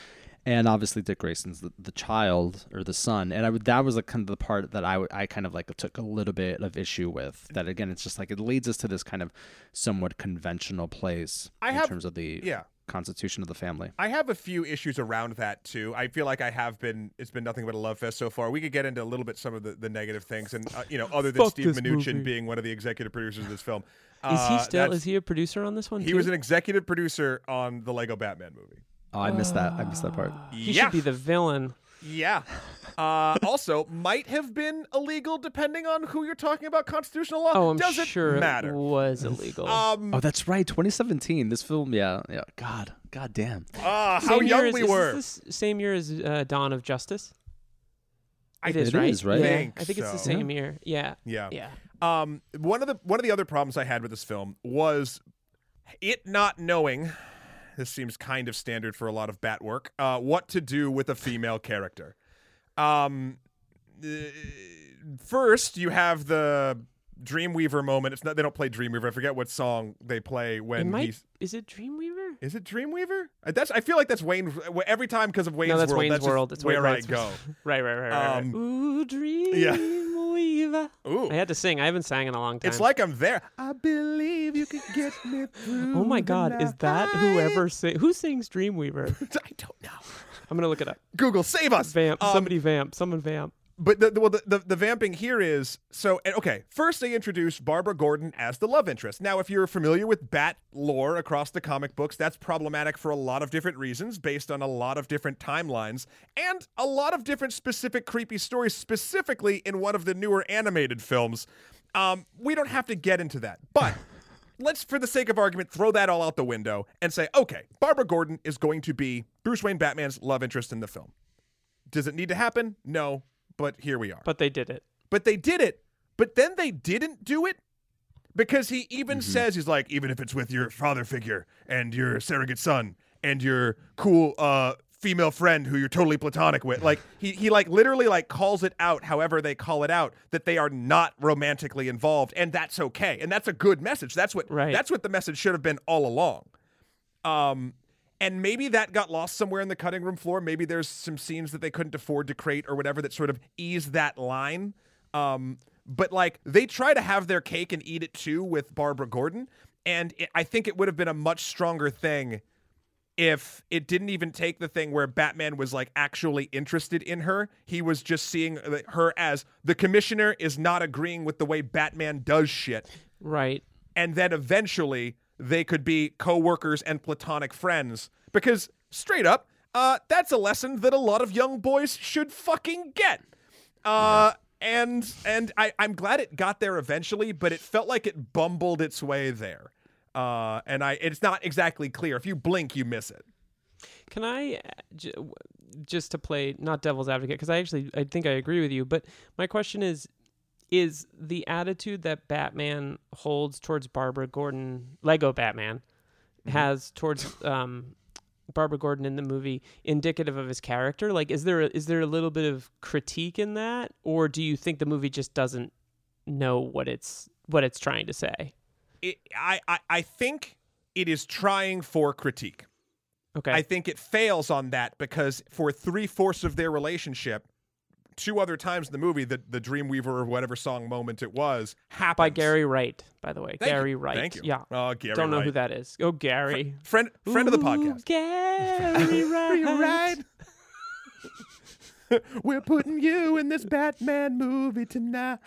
and obviously Dick Grayson's the, the child or the son. And I would that was kind of the part that I would I kind of like took a little bit of issue with. That again, it's just like it leads us to this kind of somewhat conventional place I in have- terms of the Yeah. Constitution of the family. I have a few issues around that too. I feel like I have been. It's been nothing but a love fest so far. We could get into a little bit some of the, the negative things, and uh, you know, other than Fuck Steve this Mnuchin movie. being one of the executive producers of this film, Is he uh, still? that's- Is he a producer on this one? He too? was an executive producer on the Lego Batman movie. Oh, I missed that. I missed that part. He yeah, should be the villain. Yeah. Uh, also, might have been illegal depending on who you're talking about. Constitutional law Oh, I'm doesn't sure matter. it was illegal. Um, Oh, that's right. 2017. This film. Yeah. Yeah. God. God damn. uh, how Same year young as- we is were. This same year as uh, Dawn of Justice. I It is It right. is, right? Yeah, think I think it's the so. same year. Yeah. Yeah. Yeah. Um, one of the one of the other problems I had with this film was it not knowing. This seems kind of standard for a lot of bat work. Uh, what to do with a female character? Um, uh, first, you have the Dreamweaver moment. It's not they don't play Dreamweaver. I forget what song they play when might. he's. Is it Dreamweaver? Is it Dreamweaver? Uh, That's I feel like that's Wayne. Every time because of Wayne's no, that's World. Wayne's that's World. It's where Wayne- I go. right, right, right, right. Um, right. Ooh, yeah. Dreamweaver. Ooh, I had to sing. I haven't sang in a long time. it's like I'm there. I believe you can get me through. Oh my the God, is that whoever sing? Who sings Dreamweaver? I don't know. I'm gonna look it up. Google, save us. Vamp. Um, Somebody vamp. Someone vamp. But the, the, well, the, the, the vamping here is so okay. First, they introduce Barbara Gordon as the love interest. Now, if you're familiar with Bat lore across the comic books, that's problematic for a lot of different reasons, based on a lot of different timelines and a lot of different specific creepy stories. Specifically, in one of the newer animated films, um, we don't have to get into that, but. Let's, for the sake of argument, throw that all out the window and say, okay, Barbara Gordon is going to be Bruce Wayne Batman's love interest in the film. Does it need to happen? No, but here we are. But they did it. But they did it. But then they didn't do it because he even Mm-hmm. says he's like, even if it's with your father figure and your surrogate son and your cool uh, female friend who you're totally platonic with, like he he like literally like calls it out, however they call it out, that they are not romantically involved, and that's okay, and that's a good message. That's what Right. that's what the message should have been all along. Um, and maybe that got lost somewhere in the cutting room floor. Maybe there's some scenes that they couldn't afford to create or whatever that sort of ease that line. Um, but like they try to have their cake and eat it too with Barbara Gordon, and it, I think it would have been a much stronger thing if it didn't even take the thing where Batman was like actually interested in her. He was just seeing uh, her as the commissioner is not agreeing with the way Batman does shit Right. and then eventually they could be co-workers and platonic friends. Because straight up uh, that's a lesson that a lot of young boys should fucking get. Uh, and and I, i'm glad it got there eventually but it felt like it bumbled its way there. Uh, and i it's not exactly clear. If you blink you miss it. Can I uh, just to play not devil's advocate because I actually I think I agree with you, but my question is is the attitude that Batman holds towards Barbara Gordon, Lego Batman, has towards um, Barbara Gordon in the movie indicative of his character? Like, is there a, is there a little bit of critique in that, or do you think the movie just doesn't know what it's what it's trying to say? it, I, I i think it is trying for critique Okay, I think it fails on that because for three fourths of their relationship, two other times in the movie, the the Dreamweaver or whatever song moment it was happens by Gary Wright, by the way, Thank you. Gary Wright. Thank you. Yeah, Oh, Gary. don't know Wright. who that is. Oh, Gary. Friend, friend of the podcast. Gary Wright. We're putting you in this Batman movie tonight.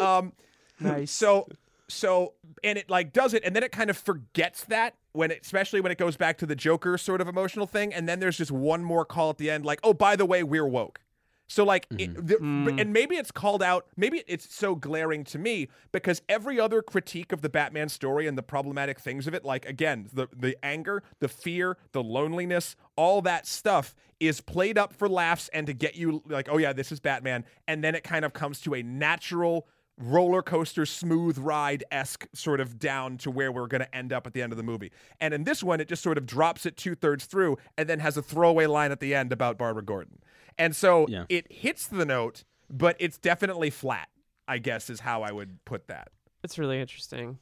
Um, Nice. so so and it like does it and then it kind of forgets that when it, especially when it goes back to the joker sort of emotional thing and then there's just one more call at the end like oh by the way we're woke So like, Mm-hmm. the, Mm. and maybe it's called out. Maybe it's so glaring to me because every other critique of the Batman story and the problematic things of it, like again, the the anger, the fear, the loneliness, all that stuff is played up for laughs and to get you like, oh yeah, this is Batman, and then it kind of comes to a natural roller coaster smooth ride esque sort of down to where we're going to end up at the end of the movie. And in this one, it just sort of drops it two thirds through and then has a throwaway line at the end about Barbara Gordon. And so Yeah. it hits the note, but it's definitely flat. I guess is how I would put that. It's really interesting.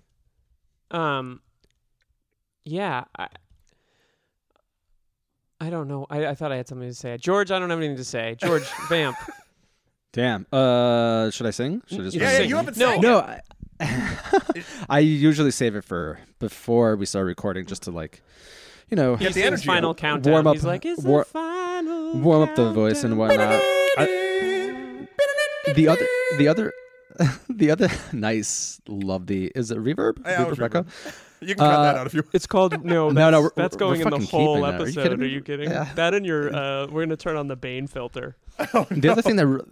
Um, yeah, I, I don't know. I, I thought I had something to say. George, I don't have anything to say. George, vamp. Damn. Uh, should I sing? Should I just Yeah, yeah, sing. you haven't No. sang No. I, I usually save it for before we start recording, just to like, you know, Get the energy final countdown. Warm up- He's like, it's war- the final warm up the voice and whatnot. I- the other, the other, the other nice, love the is it reverb? Yeah, it was Rebecca? You can cut that Uh, out if you. Want. It's called no. No, That's, no, we're- that's we're going in the whole keeping that. Are you episode. kidding Are me? you kidding? Yeah. That and your uh, we're gonna turn on the Bane filter. the other thing that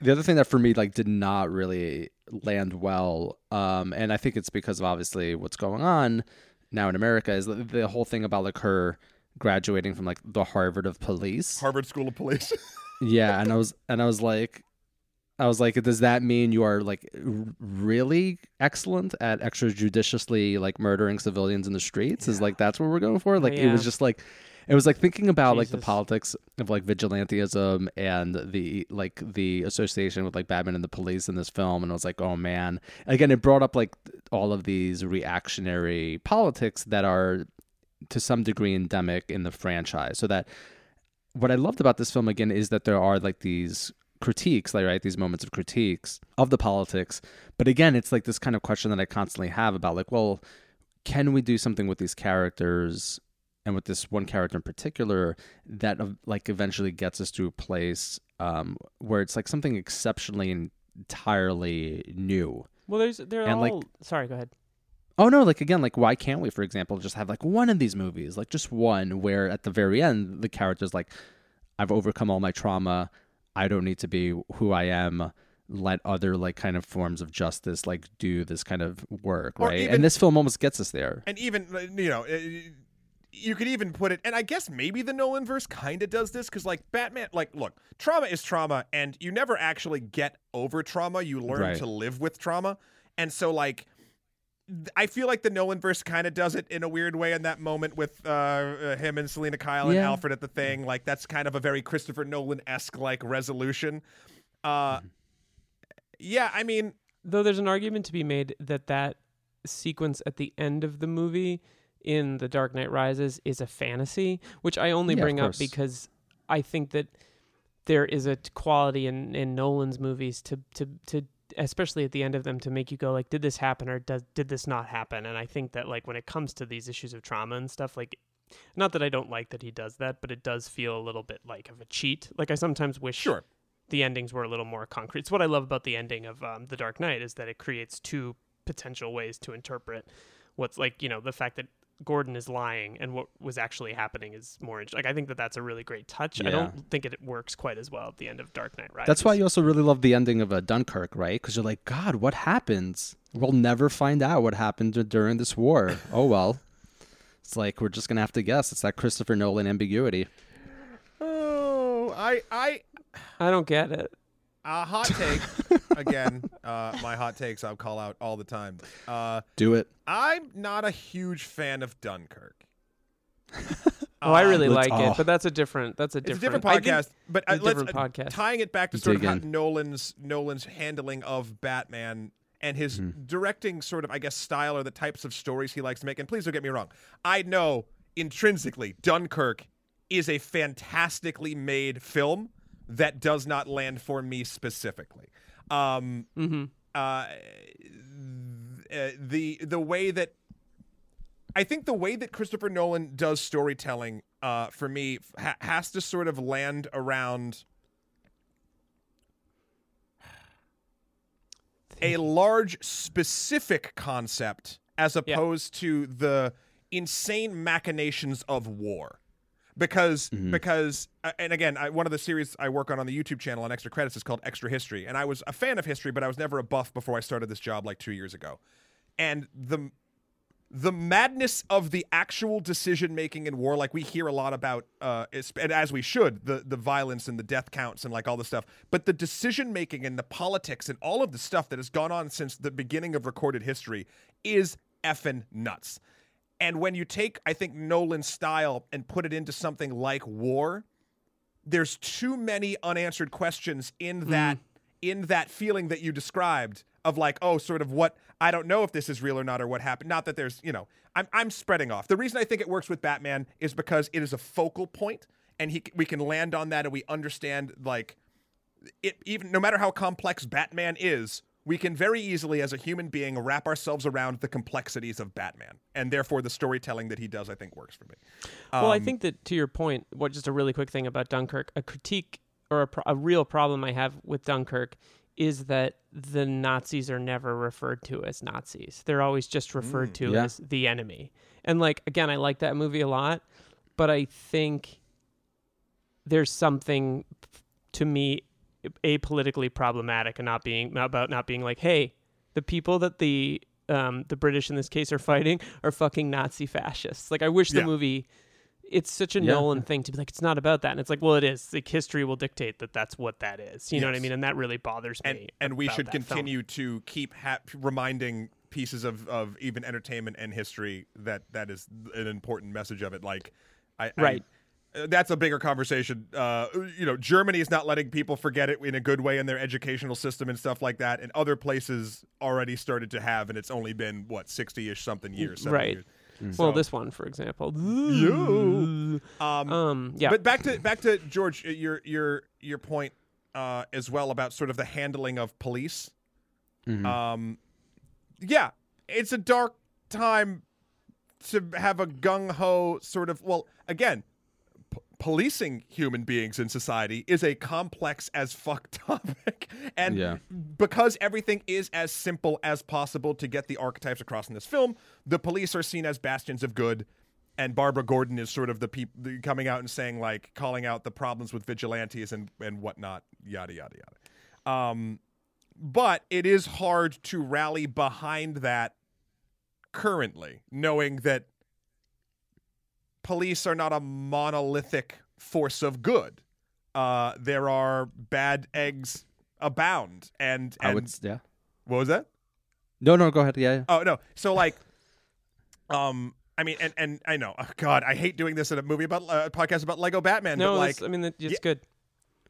the other thing that for me like did not really land well um and i think it's because of obviously what's going on now in america is the, the whole thing about like her graduating from like the harvard of police. Harvard School of Police. yeah and i was and i was like i was like does that mean you are like r- really excellent at extrajudiciously like murdering civilians in the streets? Is like that's what we're going for? Oh, like it was just like it was like thinking about like the politics of like vigilantism and the like the association with like Batman and the police in this film and I was like oh man. Again it brought up like all of these reactionary politics that are to some degree endemic in the franchise. So that what I loved about this film again is that there are like these critiques, like right, these moments of critiques of the politics. But again, it's like this kind of question that I constantly have about like, well, can we do something with these characters and with this one character in particular that like eventually gets us to a place um, where it's like something exceptionally entirely new. Well, there's they're And, like- all. sorry, go ahead. Oh no, like again, like why can't we, for example, just have like one of these movies, like just one where at the very end the character's like, I've overcome all my trauma, I don't need to be who I am. Let other like kind of forms of justice like do this kind of work, Or right? even- and this film almost gets us there. and even uh, you know uh, you could even put it and i guess maybe the nolan verse kind of does this because like batman like look trauma is trauma and you never actually get over trauma you learn Right. to live with trauma and so like I feel like the Nolan verse kind of does it in a weird way in that moment with uh, uh, him and Selina Kyle and Yeah. Alfred at the thing. Like that's kind of a very Christopher Nolan esque like resolution. Uh, Mm-hmm. yeah, I mean, Though there's an argument to be made that that sequence at the end of the movie in The Dark Knight Rises is a fantasy, which I only Yeah, bring up because I think that there is a quality in, in Nolan's movies to to to especially at the end of them to make you go like did this happen or does did this not happen and I think that like when it comes to these issues of trauma and stuff like not that I don't like that he does that but it does feel a little bit like of a cheat like I sometimes wish sure. the endings were a little more concrete. It's what I love about the ending of um, The Dark Knight is that it creates two potential ways to interpret what's like you know the fact that Gordon is lying and what was actually happening is more int- like I think that that's a really great touch. I don't think it works quite as well at the end of Dark Knight Rises. That's why you also really love the ending of uh, Dunkirk, right? Because you're like, God, what happens? We'll never find out what happened during this war. oh well. It's like we're just gonna have to guess. It's that Christopher Nolan ambiguity. Oh, I, I, I don't get it. A hot take again. Uh, my hot takes I'll call out all the time. Uh, Do it. I'm not a huge fan of Dunkirk. Oh, I really let's- like oh. it, but that's a different. That's a different, different podcast, but uh, let's different uh, podcast. tying it back to sort of Dig how. Nolan's Nolan's handling of Batman and his Mm-hmm. directing sort of I guess style or the types of stories he likes to make. And please don't get me wrong, I know intrinsically Dunkirk is a fantastically made film that does not land for me specifically. Um, Mhm. uh, uh, the the way that I think the way that Christopher Nolan does storytelling, uh, for me, ha- has to sort of land around a large specific concept as opposed to the insane machinations of war. Because Mhm. because uh, and again I, one of the series I work on on the YouTube channel on Extra Credits is called Extra History, and I was a fan of history, but I was never a buff before I started this job like two years ago, and the the madness of the actual decision making in war like we hear a lot about uh and as we should the the violence and the death counts and like all the stuff but the decision making and the politics and all of the stuff that has gone on since the beginning of recorded history is effing nuts and when you take i think nolan's style and put it into something like war there's too many unanswered questions in mm. that in that feeling that you described of like oh sort of what I don't know if this is real or not or what happened. Not that there's you know I'm I'm spreading off. The reason I think it works with Batman is because it is a focal point and he we can land on that and we understand like it even no matter how complex Batman is we can very easily as a human being wrap ourselves around the complexities of Batman and therefore the storytelling that he does I think works for me well, I Um, think that to your point, what just a really quick thing about Dunkirk, a critique or a, pro- a real problem I have with Dunkirk is that the Nazis are never referred to as Nazis. They're always just referred to Yeah. as the enemy. And like again, I like that movie a lot, but I think there's something to me apolitically problematic and not being about not being like, hey, the people that the um, the British in this case are fighting are fucking Nazi fascists. Like I wish the Yeah. movie. It's such a Yeah. Nolan thing to be like, it's not about that, and it's like, well, it is. Like history will dictate that that's what that is. You know what I mean? And that really bothers me. and and we should that film. continue to keep ha- reminding pieces of, of even entertainment and history that that is an important message of it like I, I- Right. uh, that's a bigger conversation uh, you know germany is not letting people forget it in a good way in their educational system and stuff like that and other places already started to have and it's only been what 60ish something years Right. years. Well, So- this one, for example. You. um, Um. Yeah. but back to back to George, uh, your your your point uh, as well about sort of the handling of police. Mhm. Um, yeah, it's a dark time to have a gung ho sort of. Well, again, p- policing human beings in society is a complex as fuck topic, and Yeah. because everything is as simple as possible to get the archetypes across in this film, the police are seen as bastions of good. And Barbara Gordon is sort of the people coming out and saying like calling out the problems with vigilantes and and whatnot, yada yada yada. Um, but it is hard to rally behind that currently, knowing that police are not a monolithic force of good. Uh, there are bad eggs abound, and, I and would. Yeah. what was that? No, no, go ahead. Yeah. yeah. Oh no, so like, um, I mean, and and I know, oh, God, I hate doing this in a movie about uh, a podcast about Lego Batman, no, but like, I mean, it's yeah. good.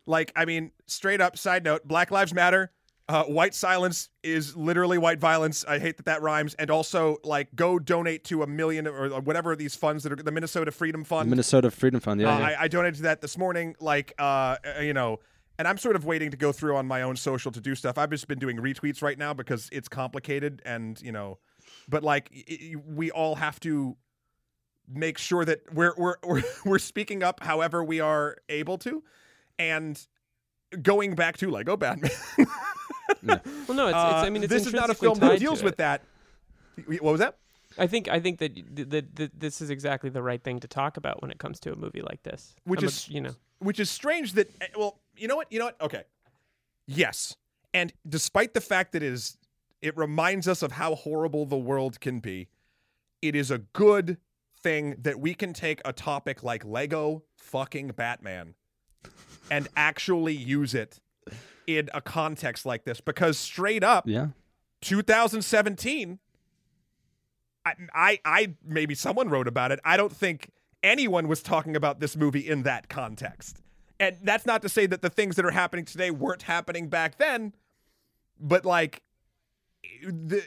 like I mean, straight up. Side note: Black Lives Matter. Uh, white silence is literally white violence. I hate that that rhymes. And also, like, go donate to a million or whatever these funds that are the Minnesota Freedom Fund. Minnesota Freedom Fund. Yeah. Uh, yeah. I, I donated to that this morning. Like, uh, uh, you know, and I'm sort of waiting to go through on my own social to do stuff. I've just been doing retweets right now because it's complicated, and you know, but like, y- we all have to make sure that we're we're we're, we're speaking up however we are able to, and going back to Lego Batman. Well, no, it's, it's uh, I mean, it's this is not a film that deals with that. What was that? I think I think that, that, that this is exactly the right thing to talk about when it comes to a movie like this. Which I'm a- is- you know, which is strange that eh, well you know what you know what okay yes and despite the fact that it is it reminds us of how horrible the world can be it is a good thing that we can take a topic like lego fucking batman and actually use it in a context like this because straight up yeah. 2017 I, I i maybe someone wrote about it. I don't think anyone was talking about this movie in that context. And that's not to say that the things that are happening today weren't happening back then but like the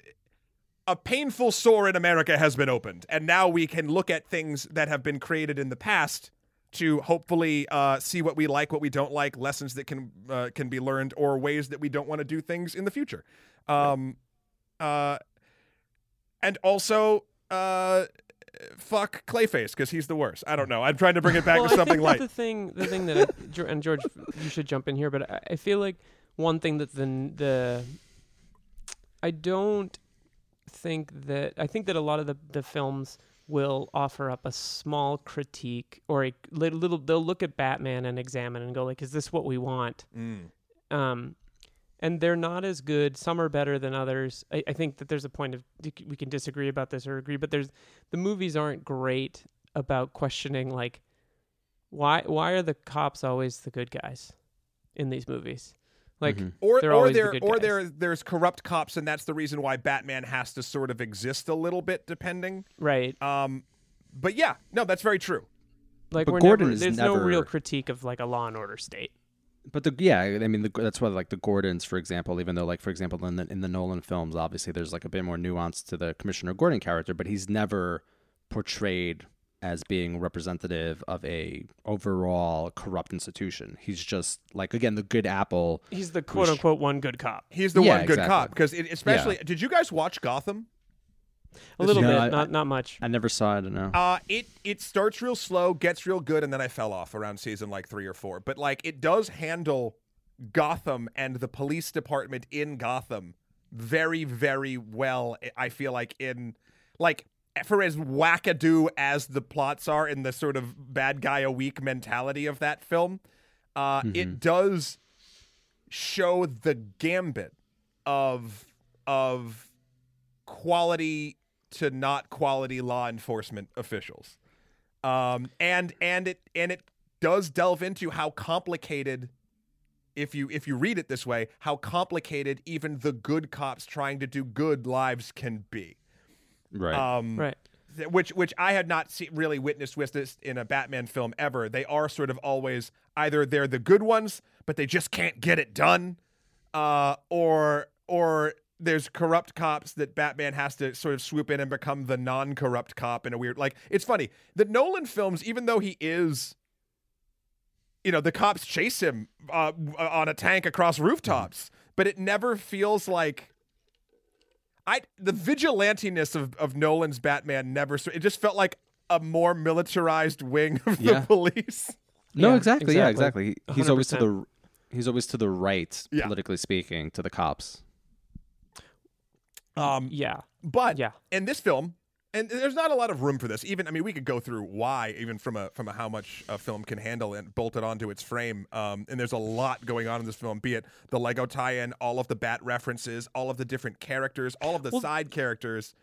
a painful sore in america has been opened. And now we can look at things that have been created in the past to hopefully uh, see what we like, what we don't like, lessons that can uh, can be learned, or ways that we don't want to do things in the future. Um, uh, and also, uh, fuck Clayface because he's the worst. I don't know. I'm trying to bring it back well, to something light. The thing, the thing that, I, and George, you should jump in here, but I, I feel like one thing that the the, I don't think that I think that a lot of the the films will offer up a small critique or a little. They'll look at Batman and examine and go like, "Is this what we want?" Mm. um, and they're not as good. Some are better than others. I, I think that there's a point of we can disagree about this or agree, but there's the movies aren't great about questioning like why why are the cops always the good guys in these movies? Like Mhm. Or They're or always the there or guys. there there's corrupt cops, and that's the reason why Batman has to sort of exist a little bit, depending. right, Um, but yeah, no, that's very true. like But we're Gordon never, is there's no real critique of like a Law and Order state. But the yeah, I mean the, that's why like the Gordons, for example, even though like for example in the in the Nolan films, obviously there's like a bit more nuance to the Commissioner Gordon character, but he's never portrayed as being representative of a overall corrupt institution. He's just like again the good apple. He's the quote unquote one good cop. He's the Yeah, one good exactly. cop because it, especially. Did you guys watch Gotham? A little No, bit, I- not not much. I never saw it. I don't. Uh, it it starts real slow, gets real good, and then I fell off around season like three or four. But like it does handle Gotham and the police department in Gotham very very well. I feel like in like for as wackadoo as the plots are in the sort of bad guy a week mentality of that film, uh, it does show the gambit of of quality to not quality law enforcement officials. Um, and and it and it does delve into how complicated if you if you read it this way, how complicated even the good cops trying to do good lives can be. Right. Um, Right. th- which which I had not see, really witnessed with this in a Batman film ever. They are sort of always either they're the good ones, but they just can't get it done, uh, or or there's corrupt cops that Batman has to sort of swoop in and become the non-corrupt cop in a weird like. It's funny the Nolan films, even though he is. You know the cops chase him uh, on a tank across rooftops, but it never feels like I the vigilantiness of, of Nolan's Batman never it just felt like a more militarized wing of the Yeah. police. no, yeah, exactly. Yeah, exactly. exactly. He- He's always to the he's always to the right, Yeah. politically speaking, to the cops. Um Yeah. but Yeah. in this film and there's not a lot of room for this. Even I mean we could go through why even from a from a how much a film can handle and bolt it onto its frame. Um and there's a lot going on in this film, be it the Lego tie-in, all of the bat references, all of the different characters, all of the Well- side characters.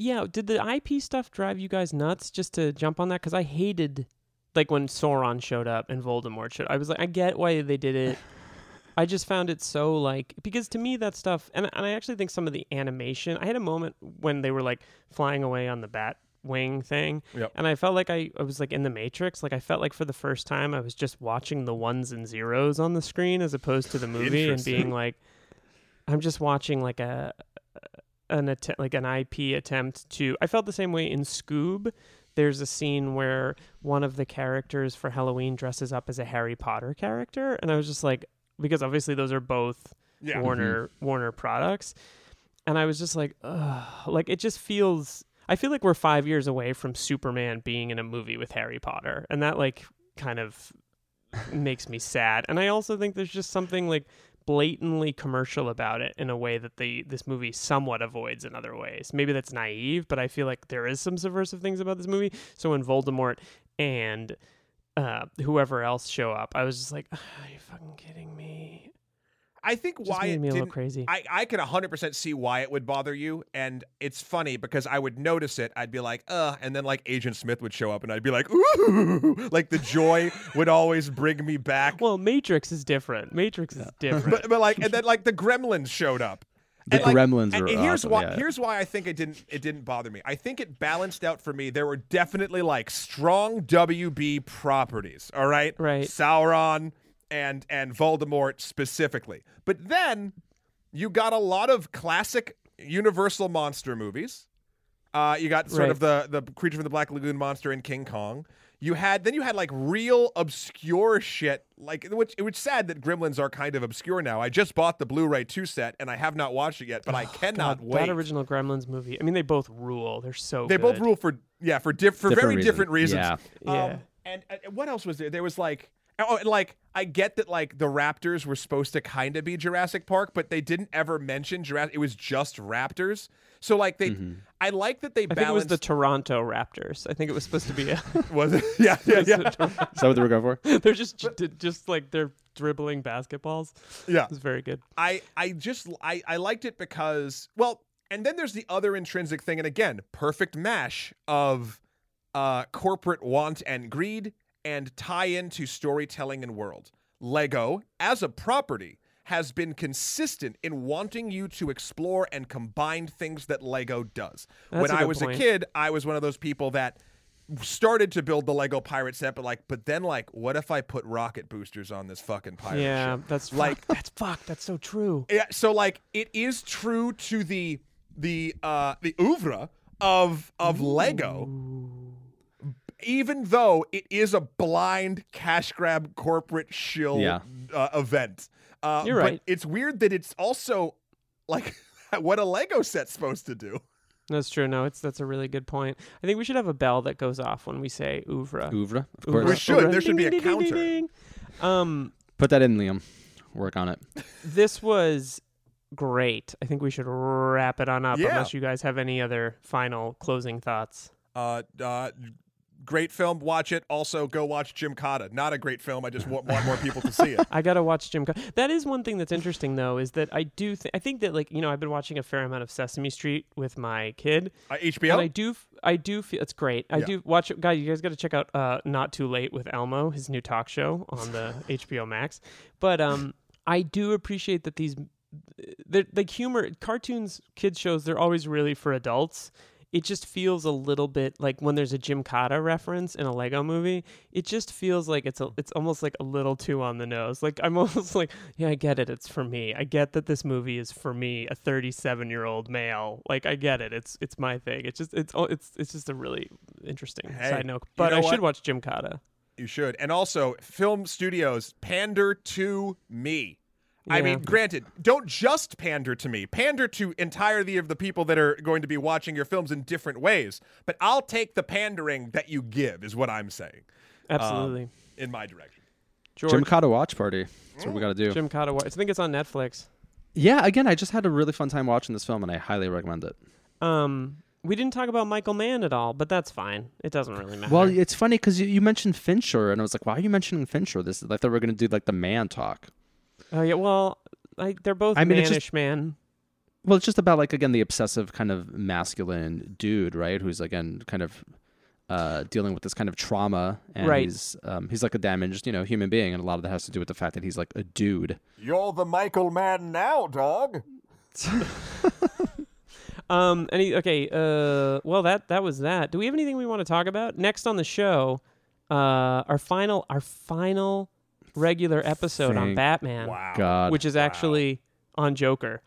Yeah, did the IP stuff drive you guys nuts just to jump on that? Because I hated, like, when Sauron showed up and Voldemort showed I was like, I get why they did it. I just found it so, like, because to me, that stuff, and, and I actually think some of the animation, I had a moment when they were, like, flying away on the bat wing thing Yep. and i felt like I, I was like in the matrix. Like i felt like for the first time i was just watching the ones and zeros on the screen as opposed to the movie and being like i'm just watching like a an attempt like an ip attempt to i felt the same way in scoob. There's a scene where one of the characters for halloween dresses up as a harry potter character and i was just like because obviously those are both Yeah. Mm-hmm. warner warner products. And i was just like Ugh. like it just feels i feel like we're five years away from superman being in a movie with harry potter. And that like kind of makes me sad. And i also think there's just something like blatantly commercial about it in a way that the this movie somewhat avoids in other ways. Maybe that's naive but i feel like there is some subversive things about this movie. So when voldemort and uh, whoever else show up i was just like are you fucking kidding me I think just why made it me a little didn't crazy I, I can 100% see why it would bother you. And it's funny because I would notice it. I'd be like, uh, and then like Agent Smith would show up and I'd be like, ooh, like the joy would always bring me back. Well, Matrix is different. Matrix is different. But, but like, and then like the gremlins showed up. The And, like- Gremlins and, are and here's awesome, why yeah. here's why I think it didn't it didn't bother me. I think it balanced out for me. There were definitely like strong WB properties. All right, Right. Sauron and and Voldemort specifically. But then you got a lot of classic Universal monster movies. Uh, you got sort Right. of the the creature from the Black Lagoon monster in King Kong. You had then you had like real obscure shit, like which which sad that Gremlins are kind of obscure now. I just bought the Blu-ray two set and I have not watched it yet, but I cannot God, wait. That original Gremlins movie. I mean, they both rule. They're so. they both rule for yeah for diff- for Different very reasons. different reasons. Yeah. Yeah. Um, and uh, what else was there? There was like Oh, and like I get that like the Raptors were supposed to kind of be Jurassic Park, but they didn't ever mention Jurassic. It was just Raptors. So like they, I like that they I think it was the Toronto Raptors. I think it was supposed to be a. was it? Yeah, yeah, yeah, Is that what they were going for? they're just j- just like they're dribbling basketballs. yeah. It's very good. I I just I I liked it because well, and then there's the other intrinsic thing, and again, perfect mash of uh corporate want and greed and tie into storytelling and world. Lego as a property has been consistent in wanting you to explore and combine things that Lego does. That's when I was point. a kid, I was one of those people that started to build the Lego pirate set, but like, but then like, what if I put rocket boosters on this fucking pirate yeah, ship? that's Like- like that's fuck. That's so true. Yeah, so like it is true to the the uh the oeuvre of of Lego, even though it is a blind cash grab corporate shill Yeah. uh, event. Uh, You're but right. It's weird that it's also like what a Lego set's supposed to do. That's true. No, it's that's a really good point. I think we should have a bell that goes off when we say oeuvre. Oeuvre, of Oeuvre. course. We should. There should be a Ding, counter. ding, ding. Um, Put that in, Liam. Work on it. this was great. I think we should wrap it on up Yeah. unless you guys have any other final closing thoughts. Uh, uh, great film. Watch it. Also, go watch Gymkata. Not a great film. I just want, want more people to see it. I gotta watch Jim. Co- that is one thing that's interesting, though, is that I do. Th- I think that like you know I've been watching a fair amount of Sesame Street with my kid, Uh, HBO. I do. I do feel it's great. I Yeah. do watch. it. Guys, you guys got to check out uh, "Not Too Late" with Elmo, his new talk show on the HBO Max. But um, I do appreciate that these, the like humor cartoons, kids shows, they're always really for adults. It just feels a little bit like when there's a Gymkata reference in a Lego movie. It just feels like it's a, it's almost like a little too on the nose. Like I'm almost like, yeah, I get it. It's for me. I get that this movie is for me, a 37 year old male. Like I get it. It's it's my thing. It's just it's oh, it's it's just a really interesting Hey, side note. you But know I should what? watch Gymkata. You should. And also, film studios pander to me. I mean, granted, don't just pander to me. Pander to entirely of the people that are going to be watching your films in different ways. But I'll take the pandering that you give, is what I'm saying, Absolutely. in my direction. George, Gymkata watch party. That's what we got to do. Gymkata. wa- I think it's on Netflix. Yeah, again, I just had a really fun time watching this film, and I highly recommend it. Um, we didn't talk about Michael Mann at all, but that's fine. It doesn't really matter. Well, it's funny because you, you mentioned Fincher, and I was like, why are you mentioning Fincher? This is like they were going to do like the man talk. Oh yeah. Well, I, they're both I mean, it's mannish just- man. Well, it's just about like again the obsessive kind of masculine dude, right? Who's again kind of uh, dealing with this kind of trauma, and Right. he's um, he's like a damaged you know human being, and a lot of that has to do with the fact that he's like a dude. You're the Michael Mann now, dog. Um. Any? Okay. Uh. Well, that that was that. Do we have anything we want to talk about next on the show? Uh. Our final. Our final regular episode on Thank Batman, Wow. God, which is actually on Joker,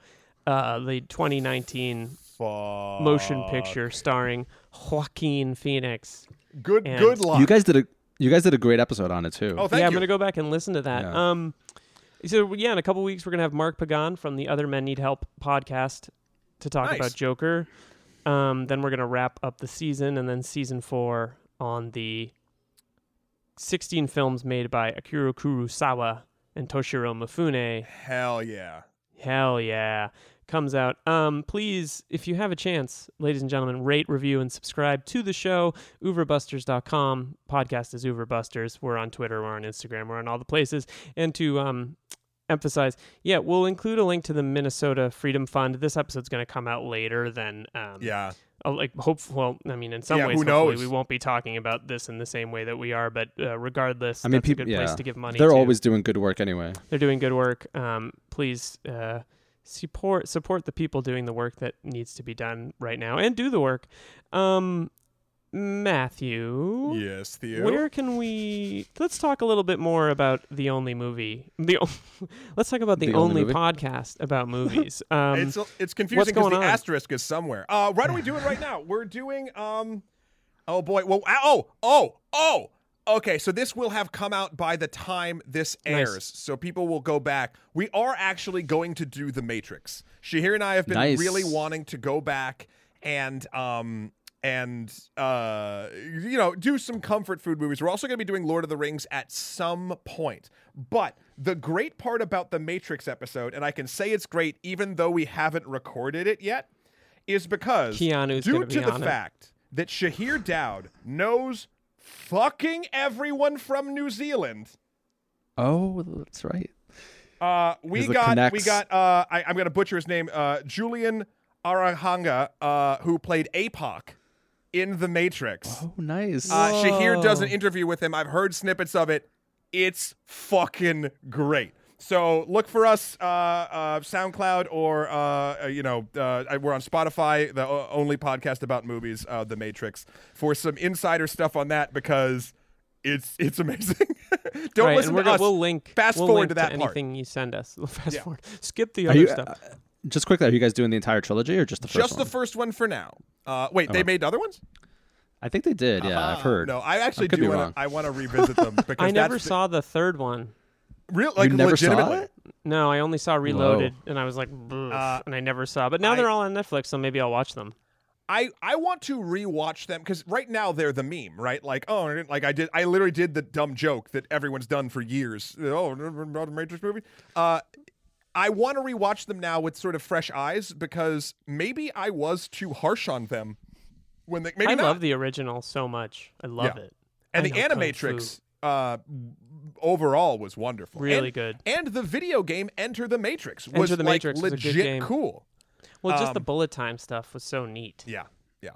uh, the 2019 Fuck. motion picture starring Joaquin Phoenix. Good, And- good luck. you guys did a you guys did a great episode on it too. oh, thank yeah, I'm gonna go back and listen to that. Yeah. Um, so yeah, in a couple weeks we're gonna have Mark Pagan from the Other Men Need Help podcast to talk Nice. about Joker. Um, then we're gonna wrap up the season, and then season four on the 16 films made by Akira Kurosawa and Toshiro Mifune. Hell yeah. Hell yeah. Comes out. Um, please, if you have a chance, ladies and gentlemen, rate, review, and subscribe to the show. Oeuvrebusters.com. Podcast is Oeuvre Busters. We're on Twitter, we're on Instagram, we're on all the places. And to um, emphasize, yeah, we'll include a link to the Minnesota Freedom Fund. This episode's going to come out later than um, Yeah. Like hope well i mean in some Yeah, ways who hopefully knows? we won't be talking about this in the same way that we are but uh, regardless I mean, that's people a good place yeah, to give money They're to. always doing good work anyway. they're doing good work um, please uh, support support the people doing the work that needs to be done right now and do the work um, matthew Yes, Theo. where can we let's talk a little bit more about the only movie the o- let's talk about the, The only, only podcast about movies um, it's it's confusing because going the on? asterisk is somewhere. Uh, why don't we do it right now? We're doing um, oh boy, well, oh, oh, oh. Okay, so this will have come out by the time this Nice. airs, so people will go back. We are actually going to do the Matrix. Shahir and I have been Nice. really wanting to go back and um and uh, you know do some comfort food movies. We're also going to be doing Lord of the Rings at some point. But the great part about the Matrix episode, and I can say it's great even though we haven't recorded it yet, is because Keanu's due gonna be the on it. fact that Shahir Daud knows fucking everyone from New Zealand. Oh, that's right. Uh, we Because it got we connects. got uh, I, I'm gonna butcher his name. Uh, Julian Arahanga, uh, who played APOC in The Matrix. Oh, nice. Uh, Shahir does an interview with him. I've heard snippets of it. It's fucking great. So look for us, uh, uh, SoundCloud, or uh, uh, you know, uh, we're on Spotify, the o- only podcast about movies, uh, The Matrix, for some insider stuff on that because it's it's amazing. Don't right, listen we're to gonna, us. we'll link. Fast we'll forward link to that part. anything you send us. We'll Fast Yeah. forward. Skip the Are other you, stuff. uh, just quickly, are you guys doing the entire trilogy or just the first Just one? the first one for now. Uh, wait, they Oh. made other ones? I think they did. Yeah, I've Uh, heard. No, I actually could do Wanna, I want to revisit them because I never the- saw the third one. real like you never legitimately. saw it? No, I only saw Reloaded, and I was like, Uh, and I never saw. But now I- they're all on Netflix, so maybe I'll watch them. I I want to rewatch them because right now they're the meme, right? Like oh, like I did, I literally did the dumb joke that everyone's done for years. Oh, about the Matrix movie. Uh, I want to rewatch them now with sort of fresh eyes because maybe I was too harsh on them when they maybe I not. love the original so much. I love Yeah. it. and I the Animatrix uh, overall was wonderful, Really And- good. And the video game Enter the Matrix was Enter the like Matrix was a good legit cool. Well, just the Um, bullet time stuff was so neat. Yeah, yeah.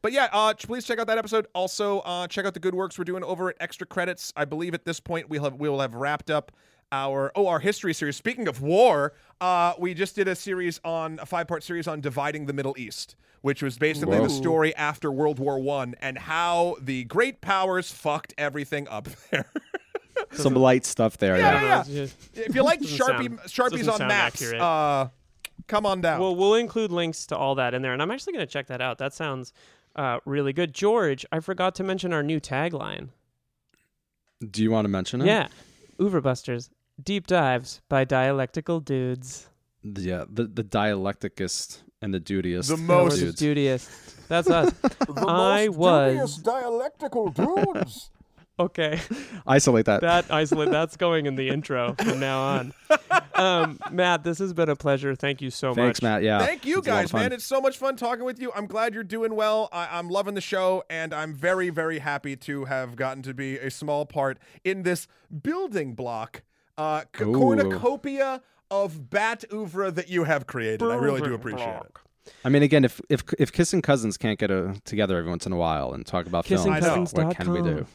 But yeah, uh, please check out that episode. Also, uh, check out the good works we're doing over at Extra Credits. I believe at this point we'll have we will have wrapped up our oh our history series. Speaking of war, uh, we just did a series on a five part series on dividing the Middle East, which was basically Whoa. the story after World War One and how the great powers fucked everything up there. Some light stuff there. Yeah, Yeah. yeah. it's just- if you like Doesn't Sharpie sound- Sharpies on sound maps, uh, come on down. Well, we'll include links to all that in there, and I'm actually going to check that out. That sounds uh, really good. George, I forgot to mention our new tagline. Do you want to mention it? Yeah, Oeuvre Busters, deep dives by dialectical dudes. Yeah. The the dialecticist and the dudiest. The most- Or dudes. dudiest. That's us. The I most was- dialectical dudes. Okay, Isolate that. that isolate. That's going in the intro from now on. Um, Matt, this has been a pleasure. Thank you so Thanks, much. Matt. Yeah. Thank you It's a lot of guys, man. It's so much fun talking with you. I'm glad you're doing well. I- I'm loving the show, and I'm very, very happy to have gotten to be a small part in this building block uh, Ooh. cornucopia of bat oeuvre that you have created. I really do appreciate it. I mean, again, if if if kissing cousins can't get a, together every once in a while and talk about films, Kissingcousins.com. what can we do?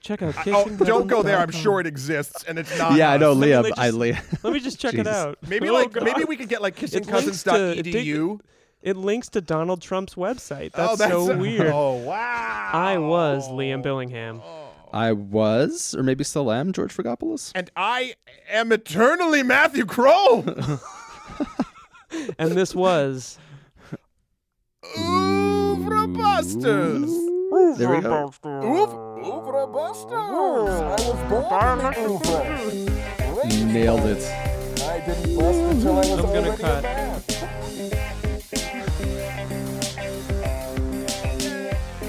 Check out. I- oh, don't go there. I'm sure it exists, and it's not. yeah, I us. know, Let me Liam. just- I Liam. Let me just check it out. Maybe Oh, like God. maybe we could get like It links to- kissingcousins.edu. It links to Donald Trump's website. That's, oh, that's so weird. Oh wow! I was Liam Billingham. I was, or maybe still am, George Fragopoulos. and I am eternally Matthew Kroll. And this was Oeuvre Busters. There we go. Oeuvre. Oeuvre Busters. I was born in Oeuvre. Nailed it. I didn't bust until I was I'm gonna cut. a man.